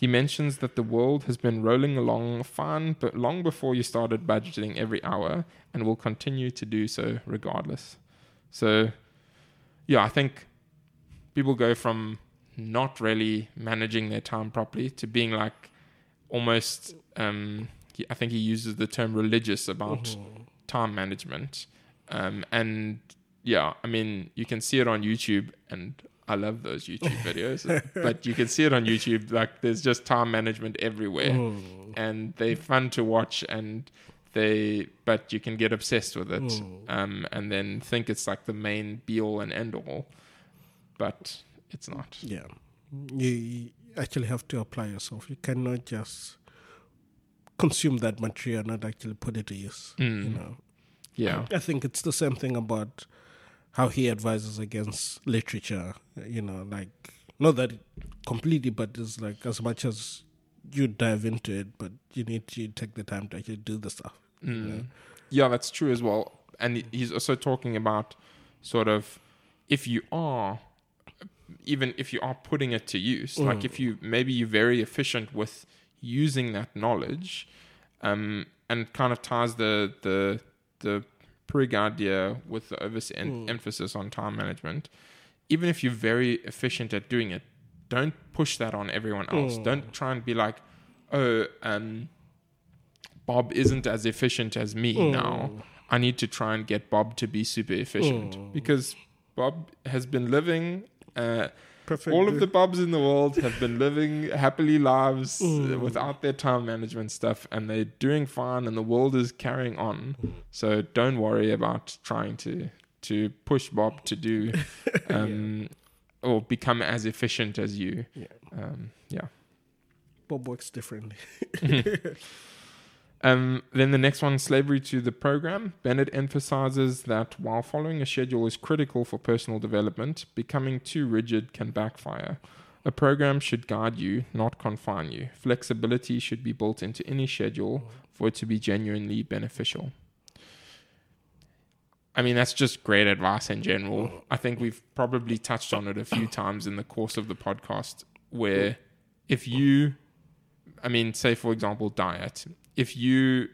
He mentions that the world has been rolling along fine but long before you started budgeting every hour and will continue to do so regardless. So, yeah, I think people go from not really managing their time properly to being like almost um i think he uses the term religious about time management um and yeah i mean you can see it on youtube and i love those youtube videos but you can see it on youtube like there's just time management everywhere. And they're fun to watch and they but you can get obsessed with it. Um and then think it's like the main be all and end all but it's not. Yeah, you, you actually have to apply yourself. You cannot just consume that material, and not actually put it to use. You Mm. know, yeah. I think it's the same thing about how he advises against literature. You know, like not that completely, but it's like as much as you dive into it, but you need to take the time to actually do the stuff. you know. Mm. Yeah, that's true as well. And he's also talking about sort of if you are, even if you are putting it to use, like if you maybe you're very efficient with using that knowledge, um, and kind of ties the the the prig idea with the overemphasis on time management. Even if you're very efficient at doing it, don't push that on everyone else. Don't try and be like, oh, um, Bob isn't as efficient as me now. I need to try and get Bob to be super efficient because Bob has been living. Uh, Perfect. all of the Bobs in the world have been living happily lives uh, without their time management stuff, and they're doing fine, and the world is carrying on. So don't worry about trying to to push Bob to do um, or become as efficient as you. Yeah. Um, yeah. Bob works differently. Um, then the next one, slavery to the program. Bennett emphasizes that while following a schedule is critical for personal development, becoming too rigid can backfire. A program should guide you, not confine you. Flexibility should be built into any schedule for it to be genuinely beneficial. I mean, that's just great advice in general. I think we've probably touched on it a few times in the course of the podcast where if you I mean, say for example, diet. If you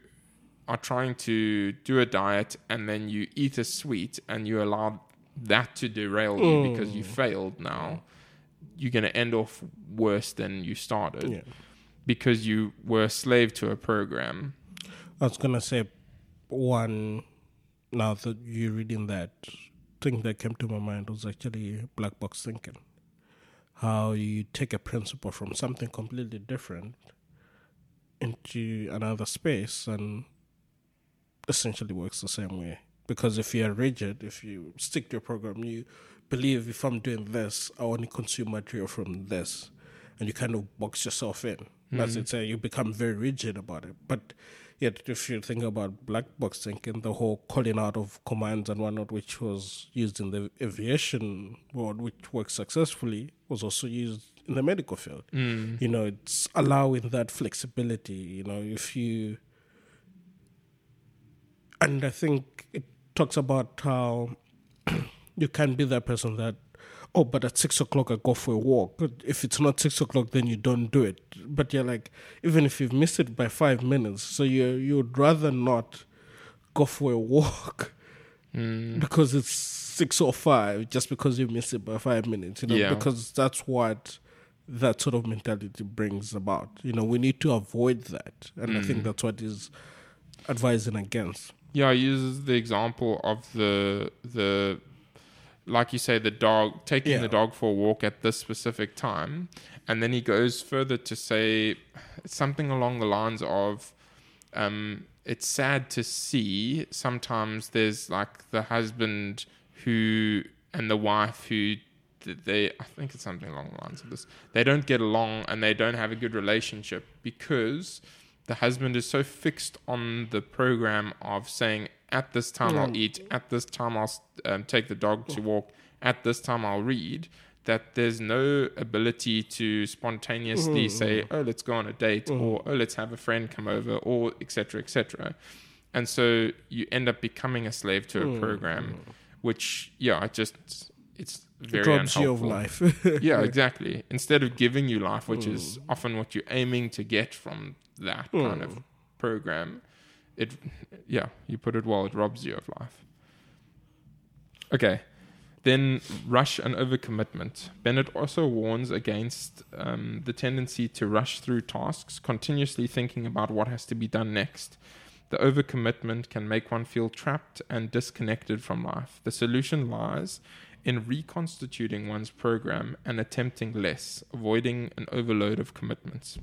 are trying to do a diet and then you eat a sweet and you allow that to derail you mm. because you failed now, you're going to end off worse than you started Yeah. because you were a slave to a program. I was gonna say one. Now that you're reading that, thing that came to my mind was actually black box thinking. How you take a principle from something completely different into another space and essentially works the same way. Because if you're rigid, if you stick to a program, you believe if I'm doing this, I only consume material from this, and you kind of box yourself in. As hmm. it say, you become very rigid about it. But yet, if you think about black box thinking, the whole calling out of commands and whatnot, which was used in the aviation world, which worked successfully, was also used in the medical field. Mm. You know, it's allowing that flexibility. You know, if you and I think it talks about how you can be that person that, oh, but at six o'clock I go for a walk. If it's not six o'clock, then you don't do it. But you're like, even if you've missed it by five minutes, so you you'd rather not go for a walk mm. because it's six or five, just because you missed it by five minutes. You know, Yeah. because that's what that sort of mentality brings about. You know, we need to avoid that, and I think that's what is advising against. Yeah, he uses the example of the the like you say, the dog taking Yeah. the dog for a walk at this specific time, and then he goes further to say something along the lines of, um, "It's sad to see sometimes there's like the husband who and the wife who." Th- They, I think it's something along the lines of this. They don't get along and they don't have a good relationship because the husband is so fixed on the program of saying at this time I'll eat, at this time I'll um, take the dog to walk, at this time I'll read, that there's no ability to spontaneously mm-hmm, say, mm-hmm. oh, let's go on a date, or mm-hmm. oh, let's have a friend come over, or etc. etc. And so you end up becoming a slave to a program, which yeah, I just it's very Robs you of life. yeah, exactly. Instead of giving you life, which is often what you're aiming to get from that kind of program, it, yeah, you put it well, it robs you of life. Okay, then rush and overcommitment. Bennett also warns against um, the tendency to rush through tasks, continuously thinking about what has to be done next. The overcommitment can make one feel trapped and disconnected from life. The solution lies in reconstituting one's program and attempting less, avoiding an overload of commitments.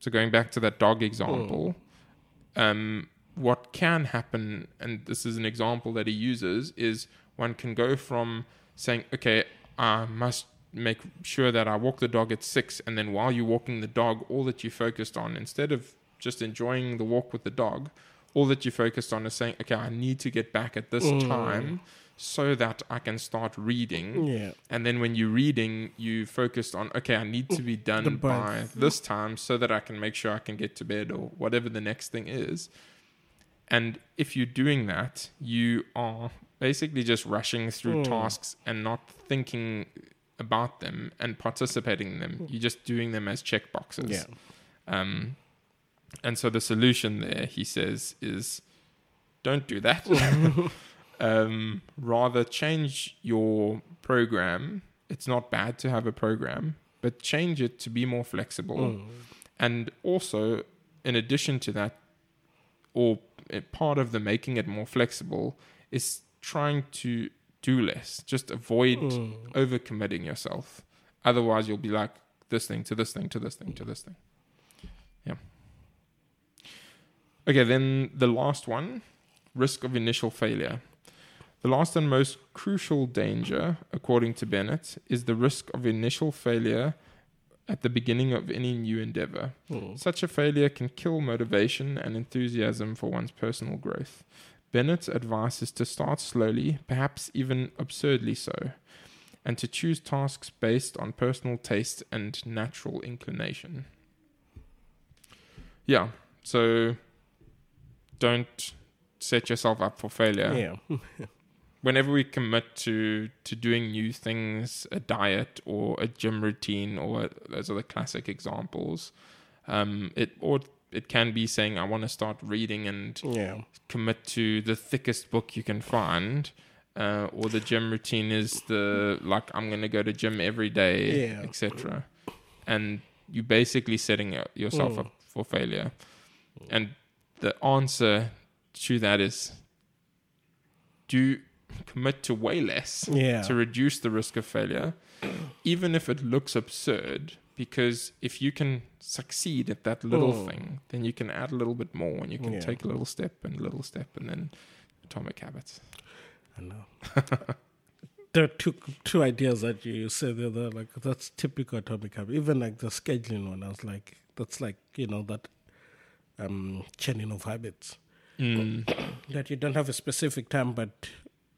So, going back to that dog example, um, what can happen, and this is an example that he uses, is one can go from saying, okay, I must make sure that I walk the dog at six, and then while you're walking the dog, all that you focused on, instead of just enjoying the walk with the dog, all that you focused on is saying, okay, I need to get back at this time so that I can start reading. yeah. And then when you're reading, you focused on, okay, I need to be done by this time so that I can make sure I can get to bed or whatever the next thing is. And if you're doing that, you are basically just rushing through Hmm. tasks and not thinking about them and participating in them. You're just doing them as check boxes. Yeah. Um, and so the solution there, he says, is don't do that. um, rather, change your program. It's not bad to have a program, but change it to be more flexible. Mm. And also, in addition to that, or part of the making it more flexible is trying to do less. Just avoid Mm. overcommitting yourself. Otherwise, you'll be like this thing to this thing to this thing to this thing. Yeah. Okay, then the last one risk of initial failure. The last and most crucial danger, according to Bennett, is the risk of initial failure at the beginning of any new endeavor. Mm. Such a failure can kill motivation and enthusiasm for one's personal growth. Bennett's advice is to start slowly, perhaps even absurdly so, and to choose tasks based on personal taste and natural inclination. Yeah, so don't set yourself up for failure Yeah. whenever we commit to to doing new things, a diet or a gym routine, or those are the classic examples. Um, it or it can be saying I want to start reading and Yeah. commit to the thickest book you can find. Uh, or the gym routine is the like I'm gonna go to gym every day, Yeah. etc. And you're basically setting yourself Mm. up for failure. And the answer to that is do commit to way less Yeah. to reduce the risk of failure, even if it looks absurd. Because if you can succeed at that little Mm. thing, then you can add a little bit more and you can Yeah. take a little step and a little step and then atomic habits. I know. there are two two ideas that you said the other like that's typical atomic habit. Even like the scheduling one, I was like, that's like you know that um chaining of habits Mm. that you don't have a specific time, but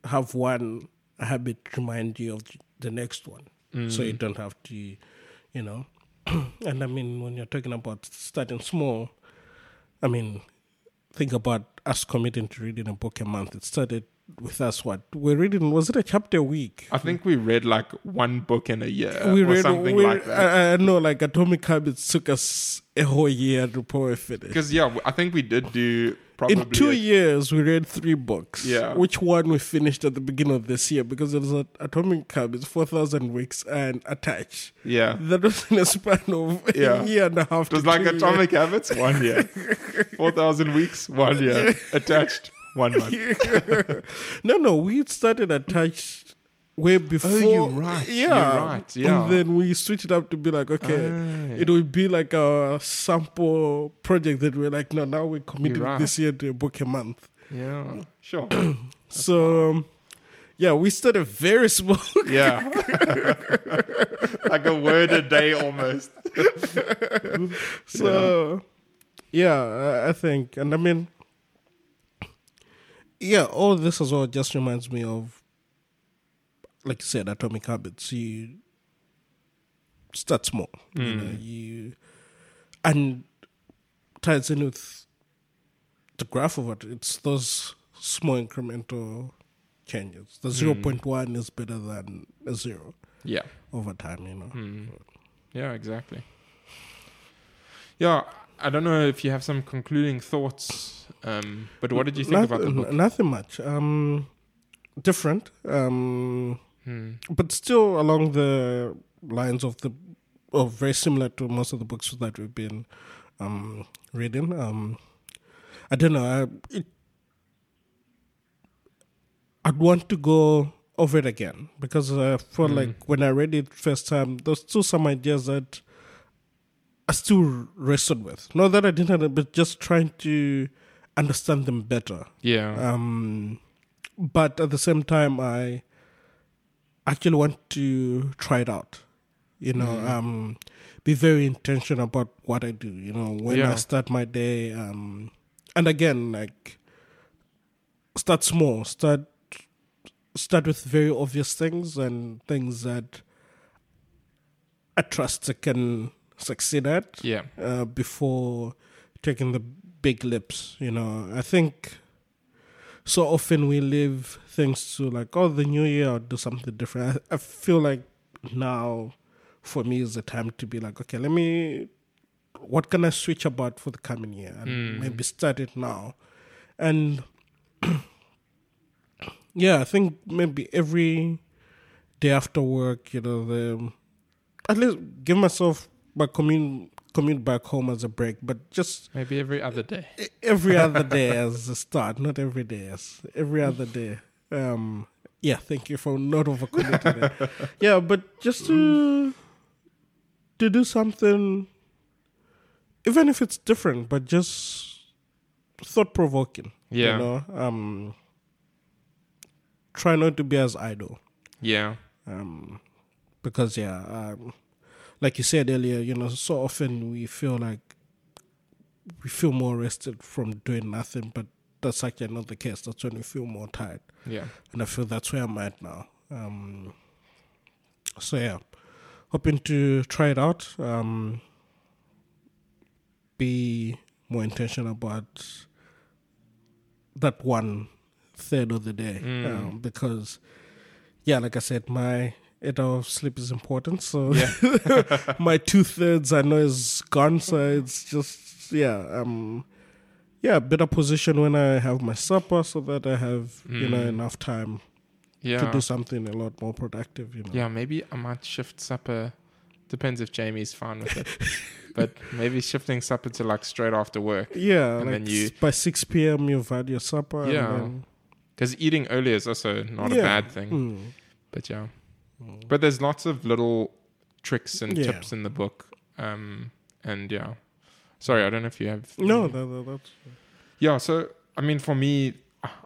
have one habit remind you of the next one, so you don't have to, you know. and I mean, when you're talking about starting small, I mean, think about us committing to reading a book a month. It started with us. What we're reading was it a chapter a week? I think we read like one book in a year we or read something we, like that. I, I know, like Atomic Habits took us a whole year to probably finish. It. Because yeah, I think we did do probably In two a- years, we read three books. Yeah. Which one we finished at the beginning of this year? Because it was a, Atomic Habits, 4,000 Weeks, and Attach. yeah. That was in a span of Yeah. a year and a half. It was like Atomic Habits, one year. 4,000 weeks, one year. Attached, one month. no, no, we started Attached way before. Oh, you're right. Yeah. You're right. Yeah. And then we switched it up to be like, okay, Ah, it would be like a sample project that we're like, no, now we're committing right. this year to a book a month. yeah. Sure. So, um, yeah, we started very small. Yeah. like a word a day almost. so, yeah, I- I think, and I mean, yeah, all this as well just reminds me of, like you said, Atomic Habits. You start small, you know, you, and ties in with the graph of it. It's those small incremental changes. The 0.1 is better than a zero Yeah. over time, you know. Mm. Yeah, exactly. Yeah, I don't know if you have some concluding thoughts, um, but what did you think about the Nothing- book? Nothing much. Um, different, um, Hmm. but still along the lines of the, or very similar to most of the books that we've been um, reading. Um, I don't know. I, it, I'd want to go over it again because I felt Mm. like when I read it first time, there's still some ideas that I still wrestled with. Not that I didn't, have it but just trying to understand them better. Yeah. Um, but at the same time, I actually want to try it out. You know, Mm. um, be very intentional about what I do. You know, when I start my day, um, and again, like start small. Start start with very obvious things and things that I trust I can succeed at yeah. uh, before taking the big lips, You know, I think so often we leave things to like, oh, the new year, I'll do something different. I, I feel like now for me is the time to be like, okay, let me, what can I switch about for the coming year? And Mm. maybe start it now. And yeah, I think maybe every day after work, you know, the at least give myself my commute commute back home as a break, but just Maybe every other day. every other day as a start, not every day as every other day. Um, yeah, thank you for not overcommitting it. Yeah, but just to to do something, even if it's different, but just thought provoking. Yeah. You know, um, try not to be as idle Yeah. um, because yeah, um, like you said earlier, you know, so often we feel like we feel more rested from doing nothing, but that's actually not the case. That's when we feel more tired, Yeah. and I feel that's where I'm at now. Um, so yeah, hoping to try it out. Um, be more intentional about that one third of the day Mm. um, because yeah like i said my eight hours of sleep is important so Yeah. my two thirds i know is gone so it's just yeah um yeah better position when i have my supper so that i have you know Mm. enough time Yeah. to do something a lot more productive you know Yeah, maybe I might shift supper. Depends if Jamie's fine with it. but maybe shifting supper to like straight after work. yeah And like then you- by 6 p.m you've had your supper and Yeah. then- Because eating early is also not a bad thing. Mm. But yeah. But there's lots of little tricks and Yeah. tips in the book. Um, and yeah. Sorry, I don't know if you have. no that, that, that's Yeah, so I mean, for me,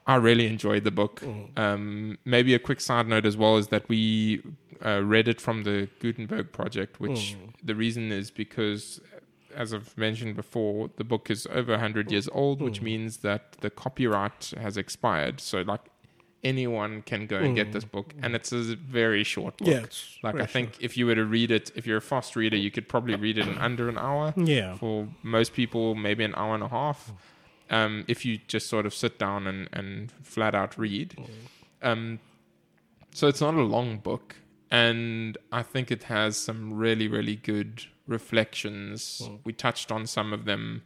I really enjoyed the book. Mm. Um, maybe a quick side note as well is that we uh, read it from the Gutenberg project, which Mm. the reason is because, as I've mentioned before, the book is over 100 years old, which Mm. means that the copyright has expired. So, like, anyone can go and get Mm. this book, and it's a very short book. yeah Like, I think if you were to read it, if you're a fast reader, you could probably read it in under an hour yeah for most people maybe an hour and a half Um, if you just sort of sit down and, and flat out read. Um, so it's not a long book, and I think it has some really, really good reflections. We touched on some of them,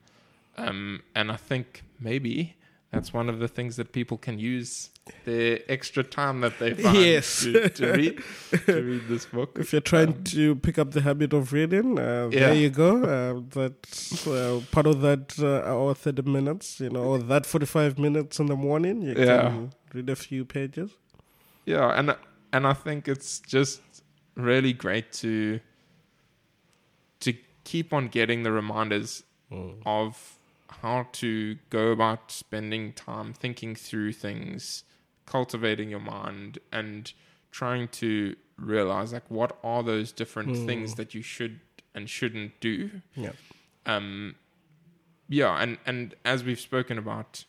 um, and I think maybe that's one of the things that people can use the extra time that they find Yes. to, to read to read this book. If you're trying to pick up the habit of reading, uh, Yeah. there you go. Uh, that's uh, part of that uh, hour, 30 minutes, you know, or that 45 minutes in the morning. You Yeah. can read a few pages. Yeah, and and I think it's just really great to to keep on getting the reminders of how to go about spending time thinking through things, cultivating your mind, and trying to realize like what are those different things that you should and shouldn't do. Yeah. Um, yeah, and and as we've spoken about,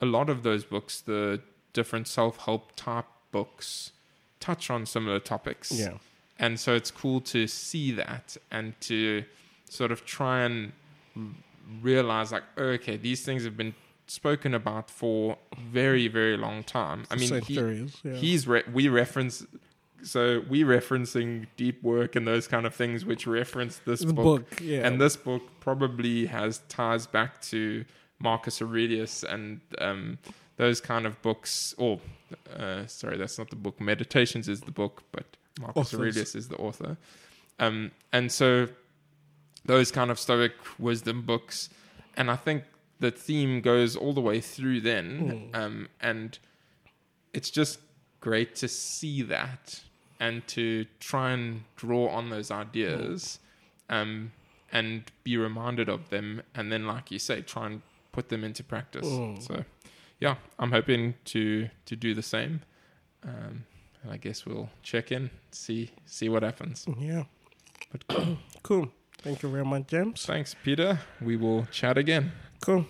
a lot of those books, the different self-help type books, touch on similar topics. Yeah. And so it's cool to see that and to sort of try and realize like, oh, okay, these things have been spoken about for very, very long time. I mean, he, centuries. yeah. he's re- we reference. So we referencing deep work and those kind of things, which reference this the book, book, yeah. and this book probably has ties back to Marcus Aurelius and um, those kind of books. Or uh, sorry, that's not the book. Meditations is the book, but Marcus Authors. Aurelius is the author. Um, and so those kind of Stoic wisdom books, and I think the theme goes all the way through then, um, and it's just great to see that and to try and draw on those ideas um, and be reminded of them and then like you say try and put them into practice. So yeah i'm hoping to to do the same um, and i guess we'll check in see see what happens. Yeah. but Cool. Thank you very much, James. thanks peter we will chat again Cool.